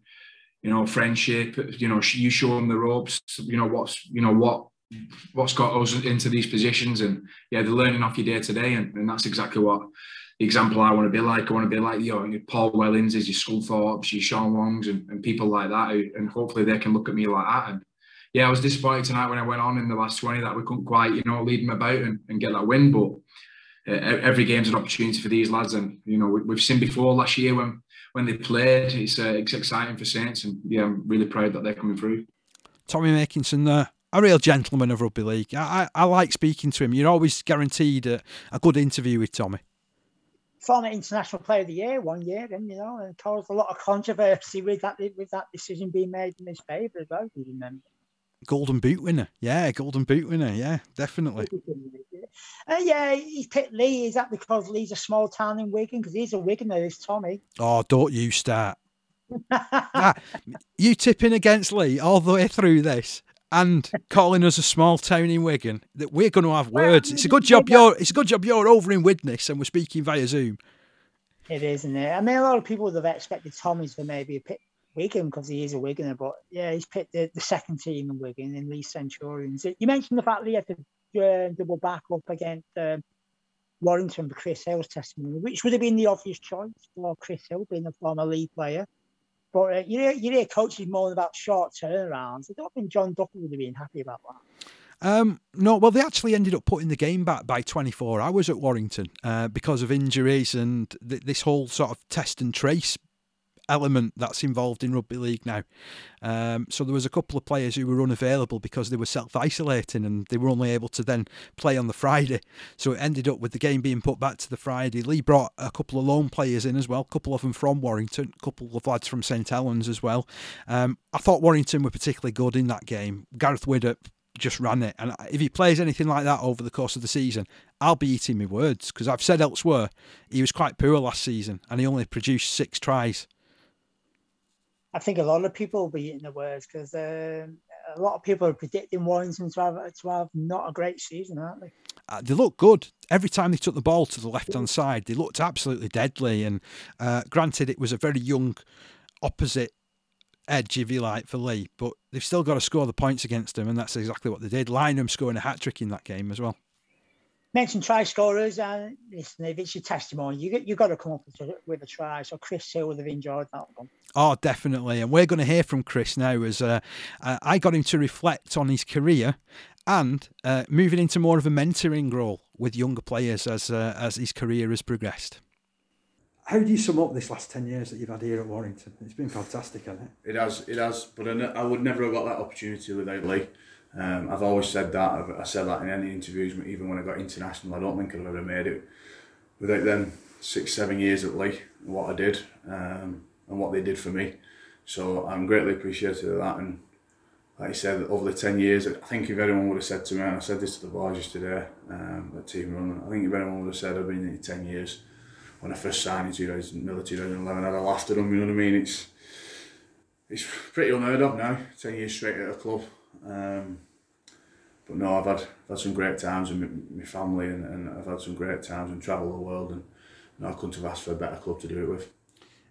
you know friendship. You know, you show them the ropes. You know what's you know what what's got us into these positions and yeah, they're learning off your day to day and, and that's exactly what the example I want to be like. I want to be like you know, Paul Wellens, is your Sculthorpes, your Sean Longs, and, and people like that, and hopefully they can look at me like that. And yeah, I was disappointed tonight when I went on in the last twenty that we couldn't quite you know lead them about and, and get that win. But uh, every game's an opportunity for these lads, and you know we, have seen before last year when when they played, it's, uh, it's exciting for Saints, and yeah, I'm really proud that they're coming through. Tommy Makinson there a real gentleman of rugby league. I, I, I like speaking to him. You're always guaranteed a, a, good interview with Tommy former international player of the year one year, and you know, and caused a lot of controversy with that with that decision being made in his favour as well. you remember? Golden Boot winner, yeah, Golden Boot winner, yeah, definitely. Uh, yeah, he picked Leigh. Is that because Leigh's a small town in Wigan? Because he's a Wiganer, is Tommy. Oh, don't you start. ah, you tipping against Leigh all the way through this and calling us a small town in Wigan, that we're going to have words. It's a good job you're. It's a good job you're over in Widnes and we're speaking via Zoom. It is, isn't it? I mean, a lot of people would have expected Tommy's to maybe pick Wigan because he is a Wiganer, but yeah, he's picked the, the second team in Wigan in Leigh Centurions. You mentioned the fact that he had to uh, double back up against um, Warrington for Chris Hill's testimony, which would have been the obvious choice for Chris Hill being a former league player. But uh, you, hear, you hear coaches moan about short turnarounds. I don't think John Duffy would have been happy about that. Um, no, well, they actually ended up putting the game back by 24 hours at Warrington uh, because of injuries and th- this whole sort of test and trace element that's involved in rugby league now. Um, so there was a couple of players who were unavailable because they were self-isolating and they were only able to then play on the Friday. So it ended up with the game being put back to the Friday. Leigh brought a couple of loan players in as well, a couple of them from Warrington, a couple of lads from St Helens as well. Um, I thought Warrington were particularly good in that game. Gareth Widdop just ran it. And if he plays anything like that over the course of the season, I'll be eating my words because I've said elsewhere he was quite poor last season and he only produced six tries. I think a lot of people will be eating the words because um, a lot of people are predicting Warrington to have, to have not a great season, aren't they? Uh, they look good every time they took the ball to the left hand side. They looked absolutely deadly. And uh, granted, it was a very young opposite edge, if you like, for Leigh, but they've still got to score the points against them, and that's exactly what they did. Lynham scoring a hat trick in that game as well mention try scorers, and listen, if it's your testimony, you you got to come up with a, with a try. So Chris Hill would have enjoyed that one. Oh, definitely, and we're going to hear from Chris now. As uh, uh, I got him to reflect on his career and uh, moving into more of a mentoring role with younger players as uh, as his career has progressed. How do you sum up this last ten years that you've had here at Warrington? It's been fantastic, hasn't it? It has, it has. But I would never have got that opportunity without Leigh. Um, I've always said that. I've, I said that in any interviews, even when I got international. I don't think I'd ever made it without them six, seven years at Leigh, what I did um, and what they did for me. So I'm greatly appreciative of that. And like I said, over the 10 years, I think if anyone would have said to me, and I said this to the boys just today um, at Team Run, I think if anyone would have said I've been in 10 years, when I first signed in 2011, I'd have laughed at them, you know what I mean? It's, it's pretty unheard of now, 10 years straight at a club. Um, but no, I've had, I've had some great times with my, family and, and I've had some great times and travel the world and you know, I couldn't have asked for a better club to do it with.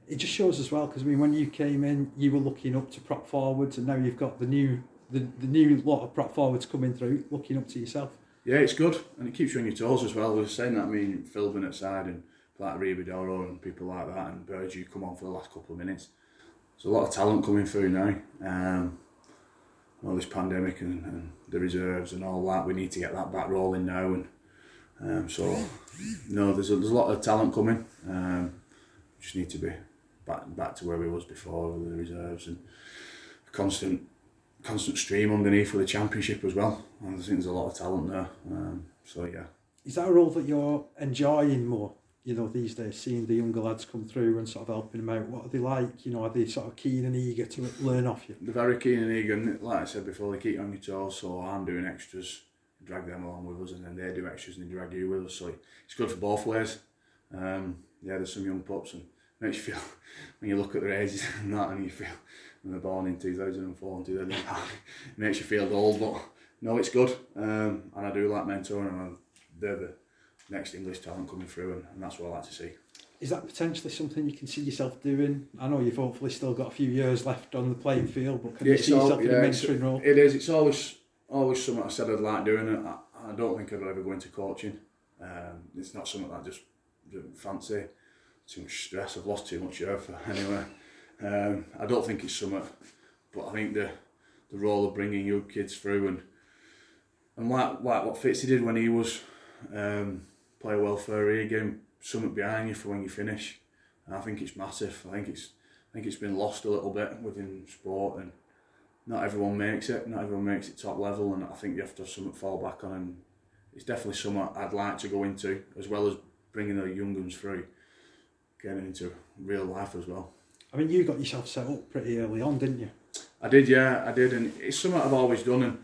It just shows as well because I mean when you came in you were looking up to prop forwards and now you've got the new the, the new lot of prop forwards coming through looking up to yourself. Yeah, it's good and it keeps you on your toes as well. We are saying that I mean Phil Bennett side and like Ribadoro and people like that and Burge come on for the last couple of minutes. There's a lot of talent coming through now. Um, all this pandemic and, and, the reserves and all that. We need to get that back rolling now, and um, so no, there's a, there's a lot of talent coming. Um, just need to be back back to where we was before with the reserves and constant constant stream underneath for the championship as well. And I think there's a lot of talent there. Um, so yeah. Is that a role that you're enjoying more? You know, these days, seeing the younger lads come through and sort of helping them out, what are they like? You know, are they sort of keen and eager to learn off you? They're very keen and eager, and like I said before, they keep on your toes, so I'm doing extras, drag them along with us, and then they do extras and they drag you with us, so it's good for both ways. Um, yeah, there's some young pups, and makes you feel when you look at their ages and that, and you feel when they're born in 2004 and 2005, it makes you feel old. But no, it's good, um, and I do like mentoring, and they're the next English talent coming through, and, and that's what I like to see. Is that potentially something you can see yourself doing? I know you've hopefully still got a few years left on the playing field, but can Yeah, you see all- yourself in a mentoring role? It is. It's always always something I said I'd like doing. I, I don't think I'll ever go into coaching. Um, it's not something that I just don't fancy. Too much stress. I've lost too much hair for anyway. Um, I don't think it's something. But I think the the role of bringing young kids through and and like like what Fitzy did when he was um, player welfare, he gave him something behind you for when you finish. And I think it's massive. I think it's I think it's been lost a little bit within sport and not everyone makes it. Not everyone makes it top level, and I think you have to have something to fall back on. And it's definitely something I'd like to go into, as well as bringing the young ones through, getting into real life as well. I mean, you got yourself set up pretty early on, didn't you? I did, yeah, I did, and it's something I've always done. And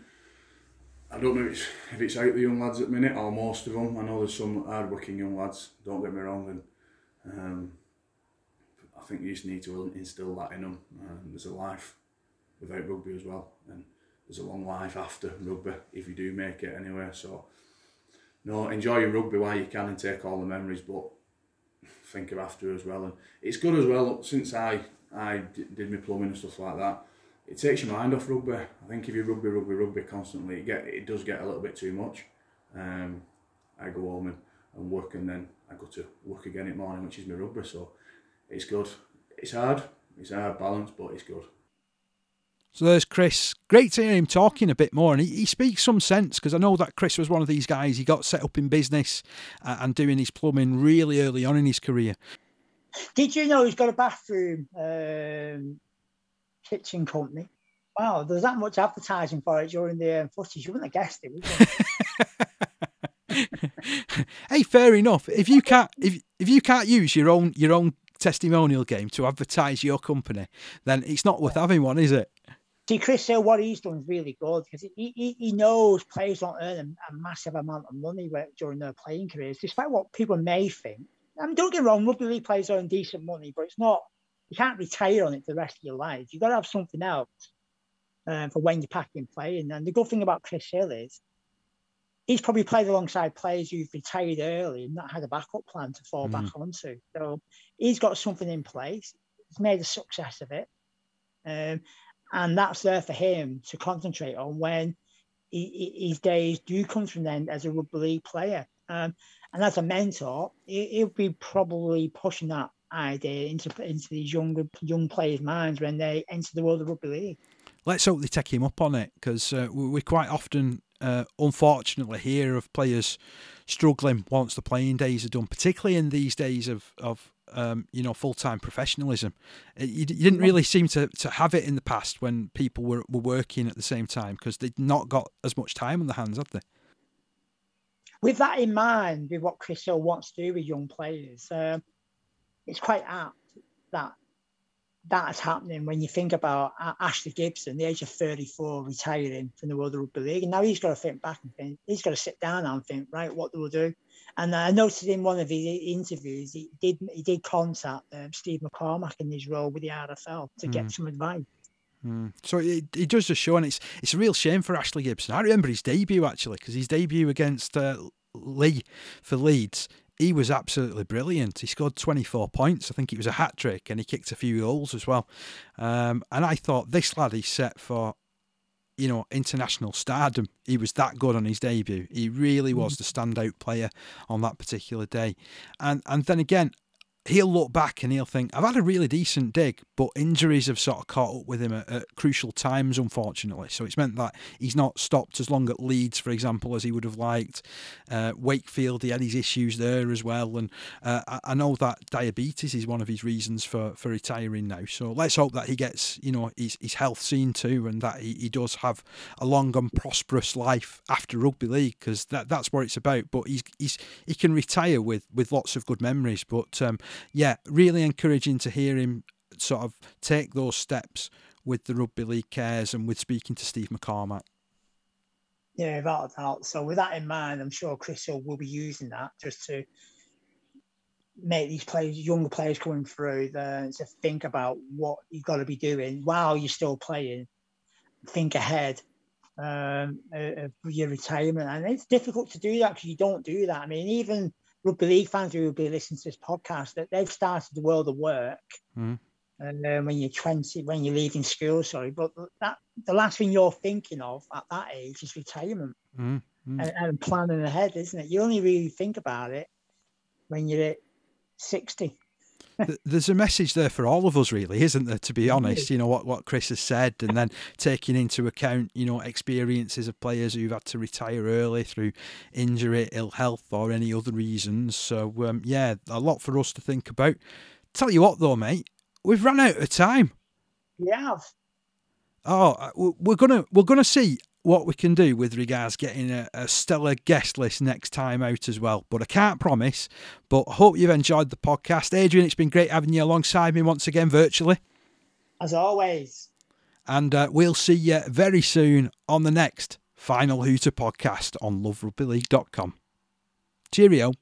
I don't know if it's, if it's out the young lads at the minute or most of them. I know there's some hard-working young lads. Don't get me wrong, and um, I think you just need to instill that in them. Um, there's a life without rugby as well, and there's a long life after rugby if you do make it anyway. So, no, enjoy your rugby while you can and take all the memories, but think of after as well. And it's good as well since I I did my plumbing and stuff like that. It takes your mind off rugby. I think if you rugby, rugby, rugby constantly, it get it does get a little bit too much. Um, I go home and, and work, and then I go to work again in the morning, which is my rugby. So it's good. It's hard. It's a hard balance, but it's good. So there's Chris. Great to hear him talking a bit more, and he, he speaks some sense because I know that Chris was one of these guys. He got set up in business uh, and doing his plumbing really early on in his career. Did you know he's got a bathroom um, kitchen company? Wow, there's that much advertising for it during the um, footage. You wouldn't have guessed it, would you? hey, fair enough. If you can't, if if you can't use your own your own testimonial game to advertise your company, then it's not worth having one, is it? See, Chris Hill, what he's done is really good because he, he, he knows players don't earn a, a massive amount of money during their playing careers, despite what people may think. I mean, don't get me wrong, rugby league players earn decent money, but it's not, you can't retire on it for the rest of your life. You've got to have something else um, for when you're packing playing. And the good thing about Chris Hill is he's probably played alongside players who've retired early and not had a backup plan to fall back onto. So he's got something in place. He's made a success of it. Um, and that's there for him to concentrate on when he, he- his days do come to an end as a rugby league player. Um, and as a mentor, he, he'll be probably pushing that idea into into these younger young players' minds when they enter the world of rugby league. Let's hope they take him up on it because uh, we, we quite often, uh, unfortunately, hear of players struggling once the playing days are done, particularly in these days of of um, you know full time professionalism. Uh, You, you didn't really seem to, to have it in the past when people were, were working at the same time because they'd not got as much time on their hands, had they? With that in mind, with what Chris Hill wants to do with young players, um, it's quite apt that that is happening when you think about Ashley Gibson, the age of 34, retiring from the World Rugby League. And now he's got to think back and think, he's got to sit down and think, right, what do we do? And I noticed in one of his interviews, he did he did contact um, Steve McCormack in his role with the RFL to Hmm. get some advice. Mm. So it, it does just show, and it's it's a real shame for Ashley Gibson. I remember his debut actually, because his debut against uh, Leigh for Leeds, he was absolutely brilliant. He scored 24 points. I think it was a hat trick, and he kicked a few goals as well. Um, and I thought this lad is set for, you know, international stardom. He was that good on his debut. He really was the standout player on that particular day. And and then again, he'll look back and he'll think, I've had a really decent dig, but injuries have sort of caught up with him at, at crucial times, unfortunately. So it's meant that he's not stopped as long at Leeds, for example, as he would have liked. Uh, Wakefield, he had his issues there as well. And uh, I, I know that diabetes is one of his reasons for, for retiring now. So let's hope that he gets, you know, his, his health seen to and that he, he does have a long and prosperous life after rugby league because that, that's what it's about. But he's, he's he can retire with, with lots of good memories. But um, yeah, really encouraging to hear him sort of take those steps with the rugby league cares and with speaking to Steve McCormack. Yeah, without a doubt. So with that in mind, I'm sure Chris Hill will be using that just to make these players, younger players coming through, the, to think about what you've got to be doing while you're still playing. Think ahead um, of your retirement, and it's difficult to do that because you don't do that. I mean, even rugby league fans who will be listening to this podcast, that they've started the world of work. Mm. And um, when you're 20, when you're leaving school, sorry, but that the last thing you're thinking of at that age is retirement mm. Mm. And, and planning ahead, isn't it? You only really think about it when you're at 60. There's a message there for all of us, really, isn't there? To be honest, you know what what Chris has said, and then taking into account, you know, experiences of players who've had to retire early through injury, ill health, or any other reasons. So, um, yeah, a lot for us to think about. Tell you what, though, mate, we've run out of time. Yeah. Oh, uh, we're gonna we're gonna see what we can do with regards getting a, a, stellar guest list next time out as well. But I can't promise. But I hope you've enjoyed the podcast. Adrian, it's been great having you alongside me once again virtually. As always. And uh, we'll see you very soon on the next Final Hooter podcast on loverugbyleague.com. Cheerio.